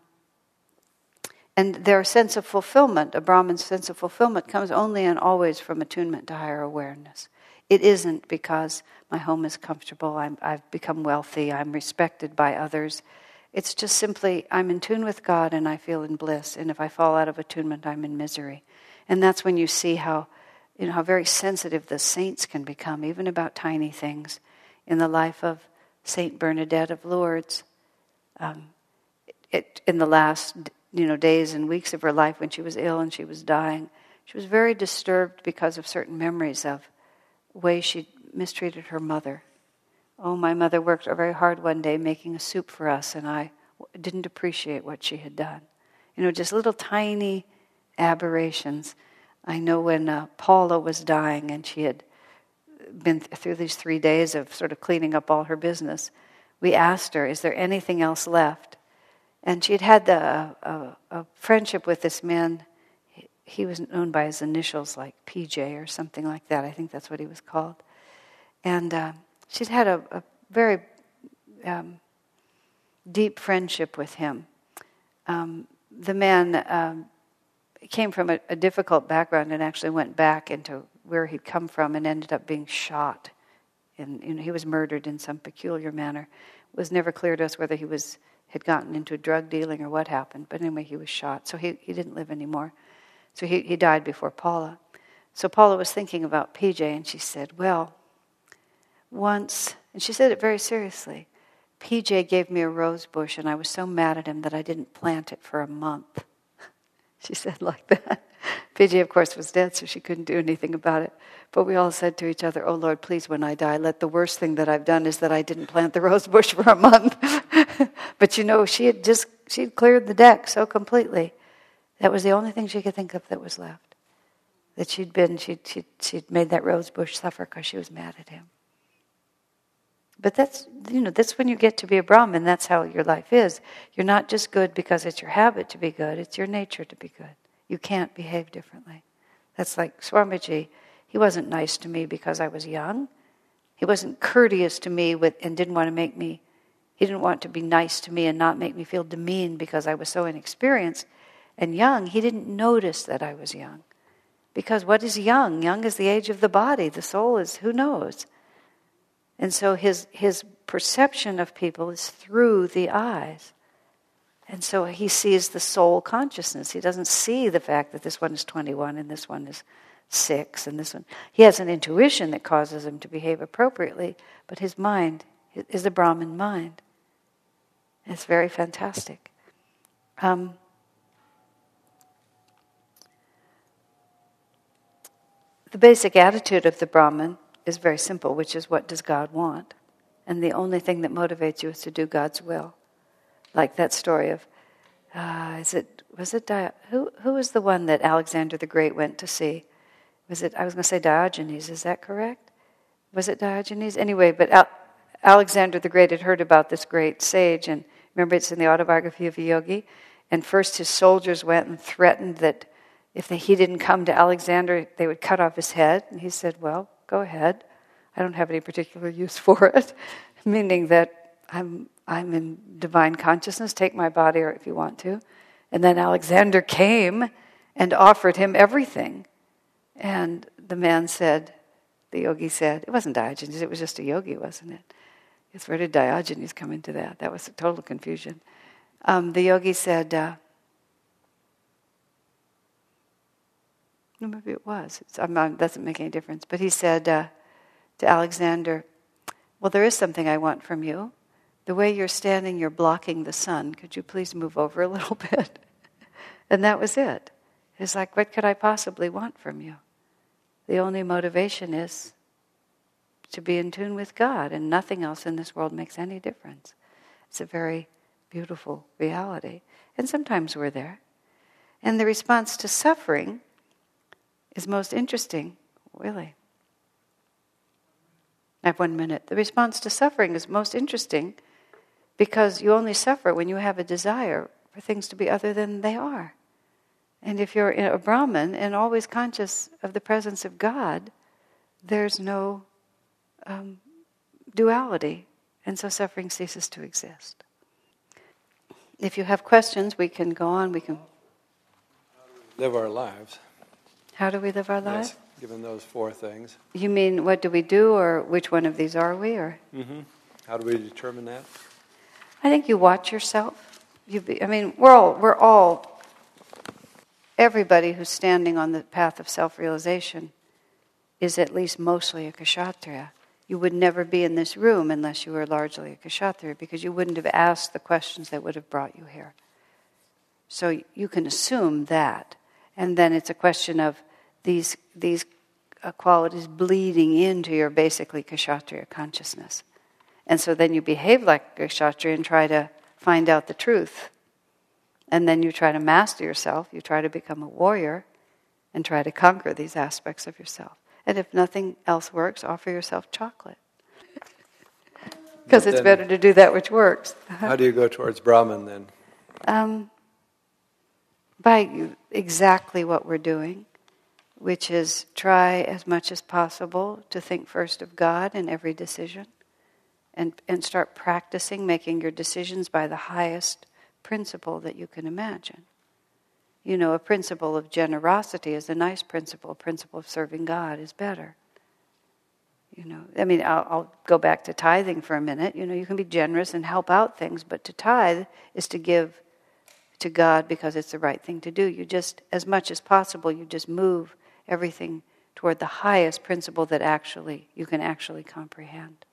and their sense of fulfillment, a Brahmin's sense of fulfillment, comes only and always from attunement to higher awareness. It isn't because my home is comfortable, i have become wealthy, I'm respected by others. It's just simply I'm in tune with God and I feel in bliss. And if I fall out of attunement, I'm in misery. And that's when you see how, you know, how very sensitive the saints can become, even about tiny things. In the life of Saint Bernadette of Lourdes, um, it, in the last you know days and weeks of her life when she was ill and she was dying, she was very disturbed because of certain memories of ways she mistreated her mother. Oh, my mother worked very hard one day making a soup for us, and I didn't appreciate what she had done. You know, just little tiny aberrations. I know when uh, Paula was dying and she had been th- through these three days of sort of cleaning up all her business, we asked her, Is there anything else left? And she'd had the, uh, a friendship with this man. He, he was known by his initials, like PJ or something like that. I think that's what he was called. And uh, she'd had a, a very um, deep friendship with him. Um, the man um, came from a, a, difficult background and actually went back into where he'd come from and ended up being shot. And you know, he was murdered in some peculiar manner. It was never clear to us whether he was had gotten into drug dealing or what happened. But anyway, he was shot, so he, he didn't live anymore. So he, he died before Paula. So Paula was thinking about PJ, and she said, "Well, once," and she said it very seriously. PJ gave me a rose bush, and I was so mad at him that I didn't plant it for a month. (laughs) she said like that. (laughs) PJ, of course, was dead, so she couldn't do anything about it. But we all said to each other, Oh Lord, please, when I die, let the worst thing that I've done is that I didn't plant the rose bush for a month. (laughs) (laughs) but you know, she had just she had cleared the deck so completely. That was the only thing she could think of that was left. That she'd been, she'd, she'd, she'd made that rose bush suffer because she was mad at him. But that's, you know, that's when you get to be a Brahmin. That's how your life is. You're not just good because it's your habit to be good, it's your nature to be good. You can't behave differently. That's like Swamiji. He wasn't nice to me because I was young. He wasn't courteous to me with, and didn't want to make me, he didn't want to be nice to me and not make me feel demeaned because I was so inexperienced and young. He didn't notice that I was young. Because what is young? Young is the age of the body. The soul is, who knows? And so his, his perception of people is through the eyes. And so he sees the soul consciousness. He doesn't see the fact that this one is 21 and this one is 6 and this one. He has an intuition that causes him to behave appropriately, but his mind is a Brahman mind. It's very fantastic. Um, the basic attitude of the Brahman is very simple, which is what does God want? And the only thing that motivates you is to do God's will. Like that story of, uh, is it, was it, Di- who, who was the one that Alexander the Great went to see? Was it, I was going to say Diogenes, is that correct? Was it Diogenes? Anyway, but Alexander the Great had heard about this great sage, and remember it's in the autobiography of a yogi. And first his soldiers went and threatened that if he didn't come to Alexander, they would cut off his head. And he said, Well, go ahead. I don't have any particular use (laughs) for it, meaning that I'm, I'm in divine consciousness. Take my body or if you want to. And then Alexander came and offered him everything. And the man said, the yogi said, it wasn't Diogenes, it was just a yogi, wasn't it? Where did Diogenes come into that? That was a total confusion. Um, the yogi said, uh, maybe it was. It doesn't make any difference. But he said uh, to Alexander, Well, there is something I want from you. The way you're standing, you're blocking the sun. Could you please move over a little (laughs) bit? and that was it. It's like, what could I possibly want from you? The only motivation is to be in tune with God, and nothing else in this world makes any difference. It's a very beautiful reality. And sometimes we're there. And the response to suffering is most interesting, really. I have one minute. The response to suffering is most interesting because you only suffer when you have a desire for things to be other than they are. And if you're a Brahman and always conscious of the presence of God, there's no um, duality, and so suffering ceases to exist. If you have questions, we can go on. We can live our lives. How do we live our lives? Yes, given those four things. You mean what do we do, or which one of these are we, or? Mm-hmm. How do we determine that? I think you watch yourself. You be, I mean, we're all we're all everybody who's standing on the path of self-realization is at least mostly a kshatriya. You would never be in this room unless you were largely a kshatriya because you wouldn't have asked the questions that would have brought you here. So you can assume that. And then it's a question of these, these uh, qualities bleeding into your basically kshatriya consciousness. And so then you behave like a kshatriya and try to find out the truth. And then you try to master yourself, you try to become a warrior, and try to conquer these aspects of yourself. And if nothing else works, offer yourself chocolate. Because it's better to do that which works. (laughs) how do you go towards Brahman then? Um, by exactly what we're doing, which is try as much as possible to think first of God in every decision and, and start practicing making your decisions by the highest principle that you can imagine. You know, a principle of generosity is a nice principle, a principle of serving God is better. You know, I mean, I'll, I'll, go back to tithing for a minute. You know, you can be generous and help out things, but to tithe is to give to God because it's the right thing to do. You just, as much as possible, you just move everything toward the highest principle that actually you can actually comprehend.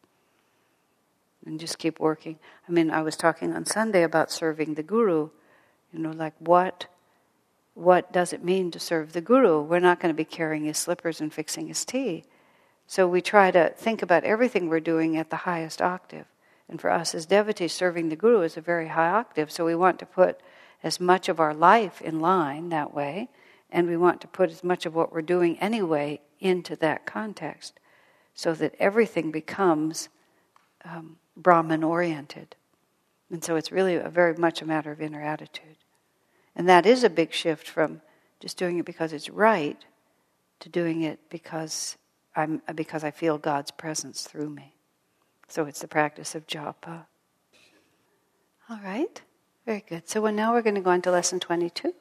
And just keep working. I mean, I was talking on Sunday about serving the guru. You know, like what what does it mean to serve the guru? We're not going to be carrying his slippers and fixing his tea. So we try to think about everything we're doing at the highest octave. And for us as devotees, serving the guru is a very high octave. So we want to put as much of our life in line that way, and we want to put as much of what we're doing anyway into that context so that everything becomes um, Brahman oriented. And so it's really very much a matter of inner attitude. And that is a big shift from just doing it because it's right to doing it because I'm because I feel God's presence through me. So it's the practice of japa. All right. Very good. So now we're going to go on to lesson 22.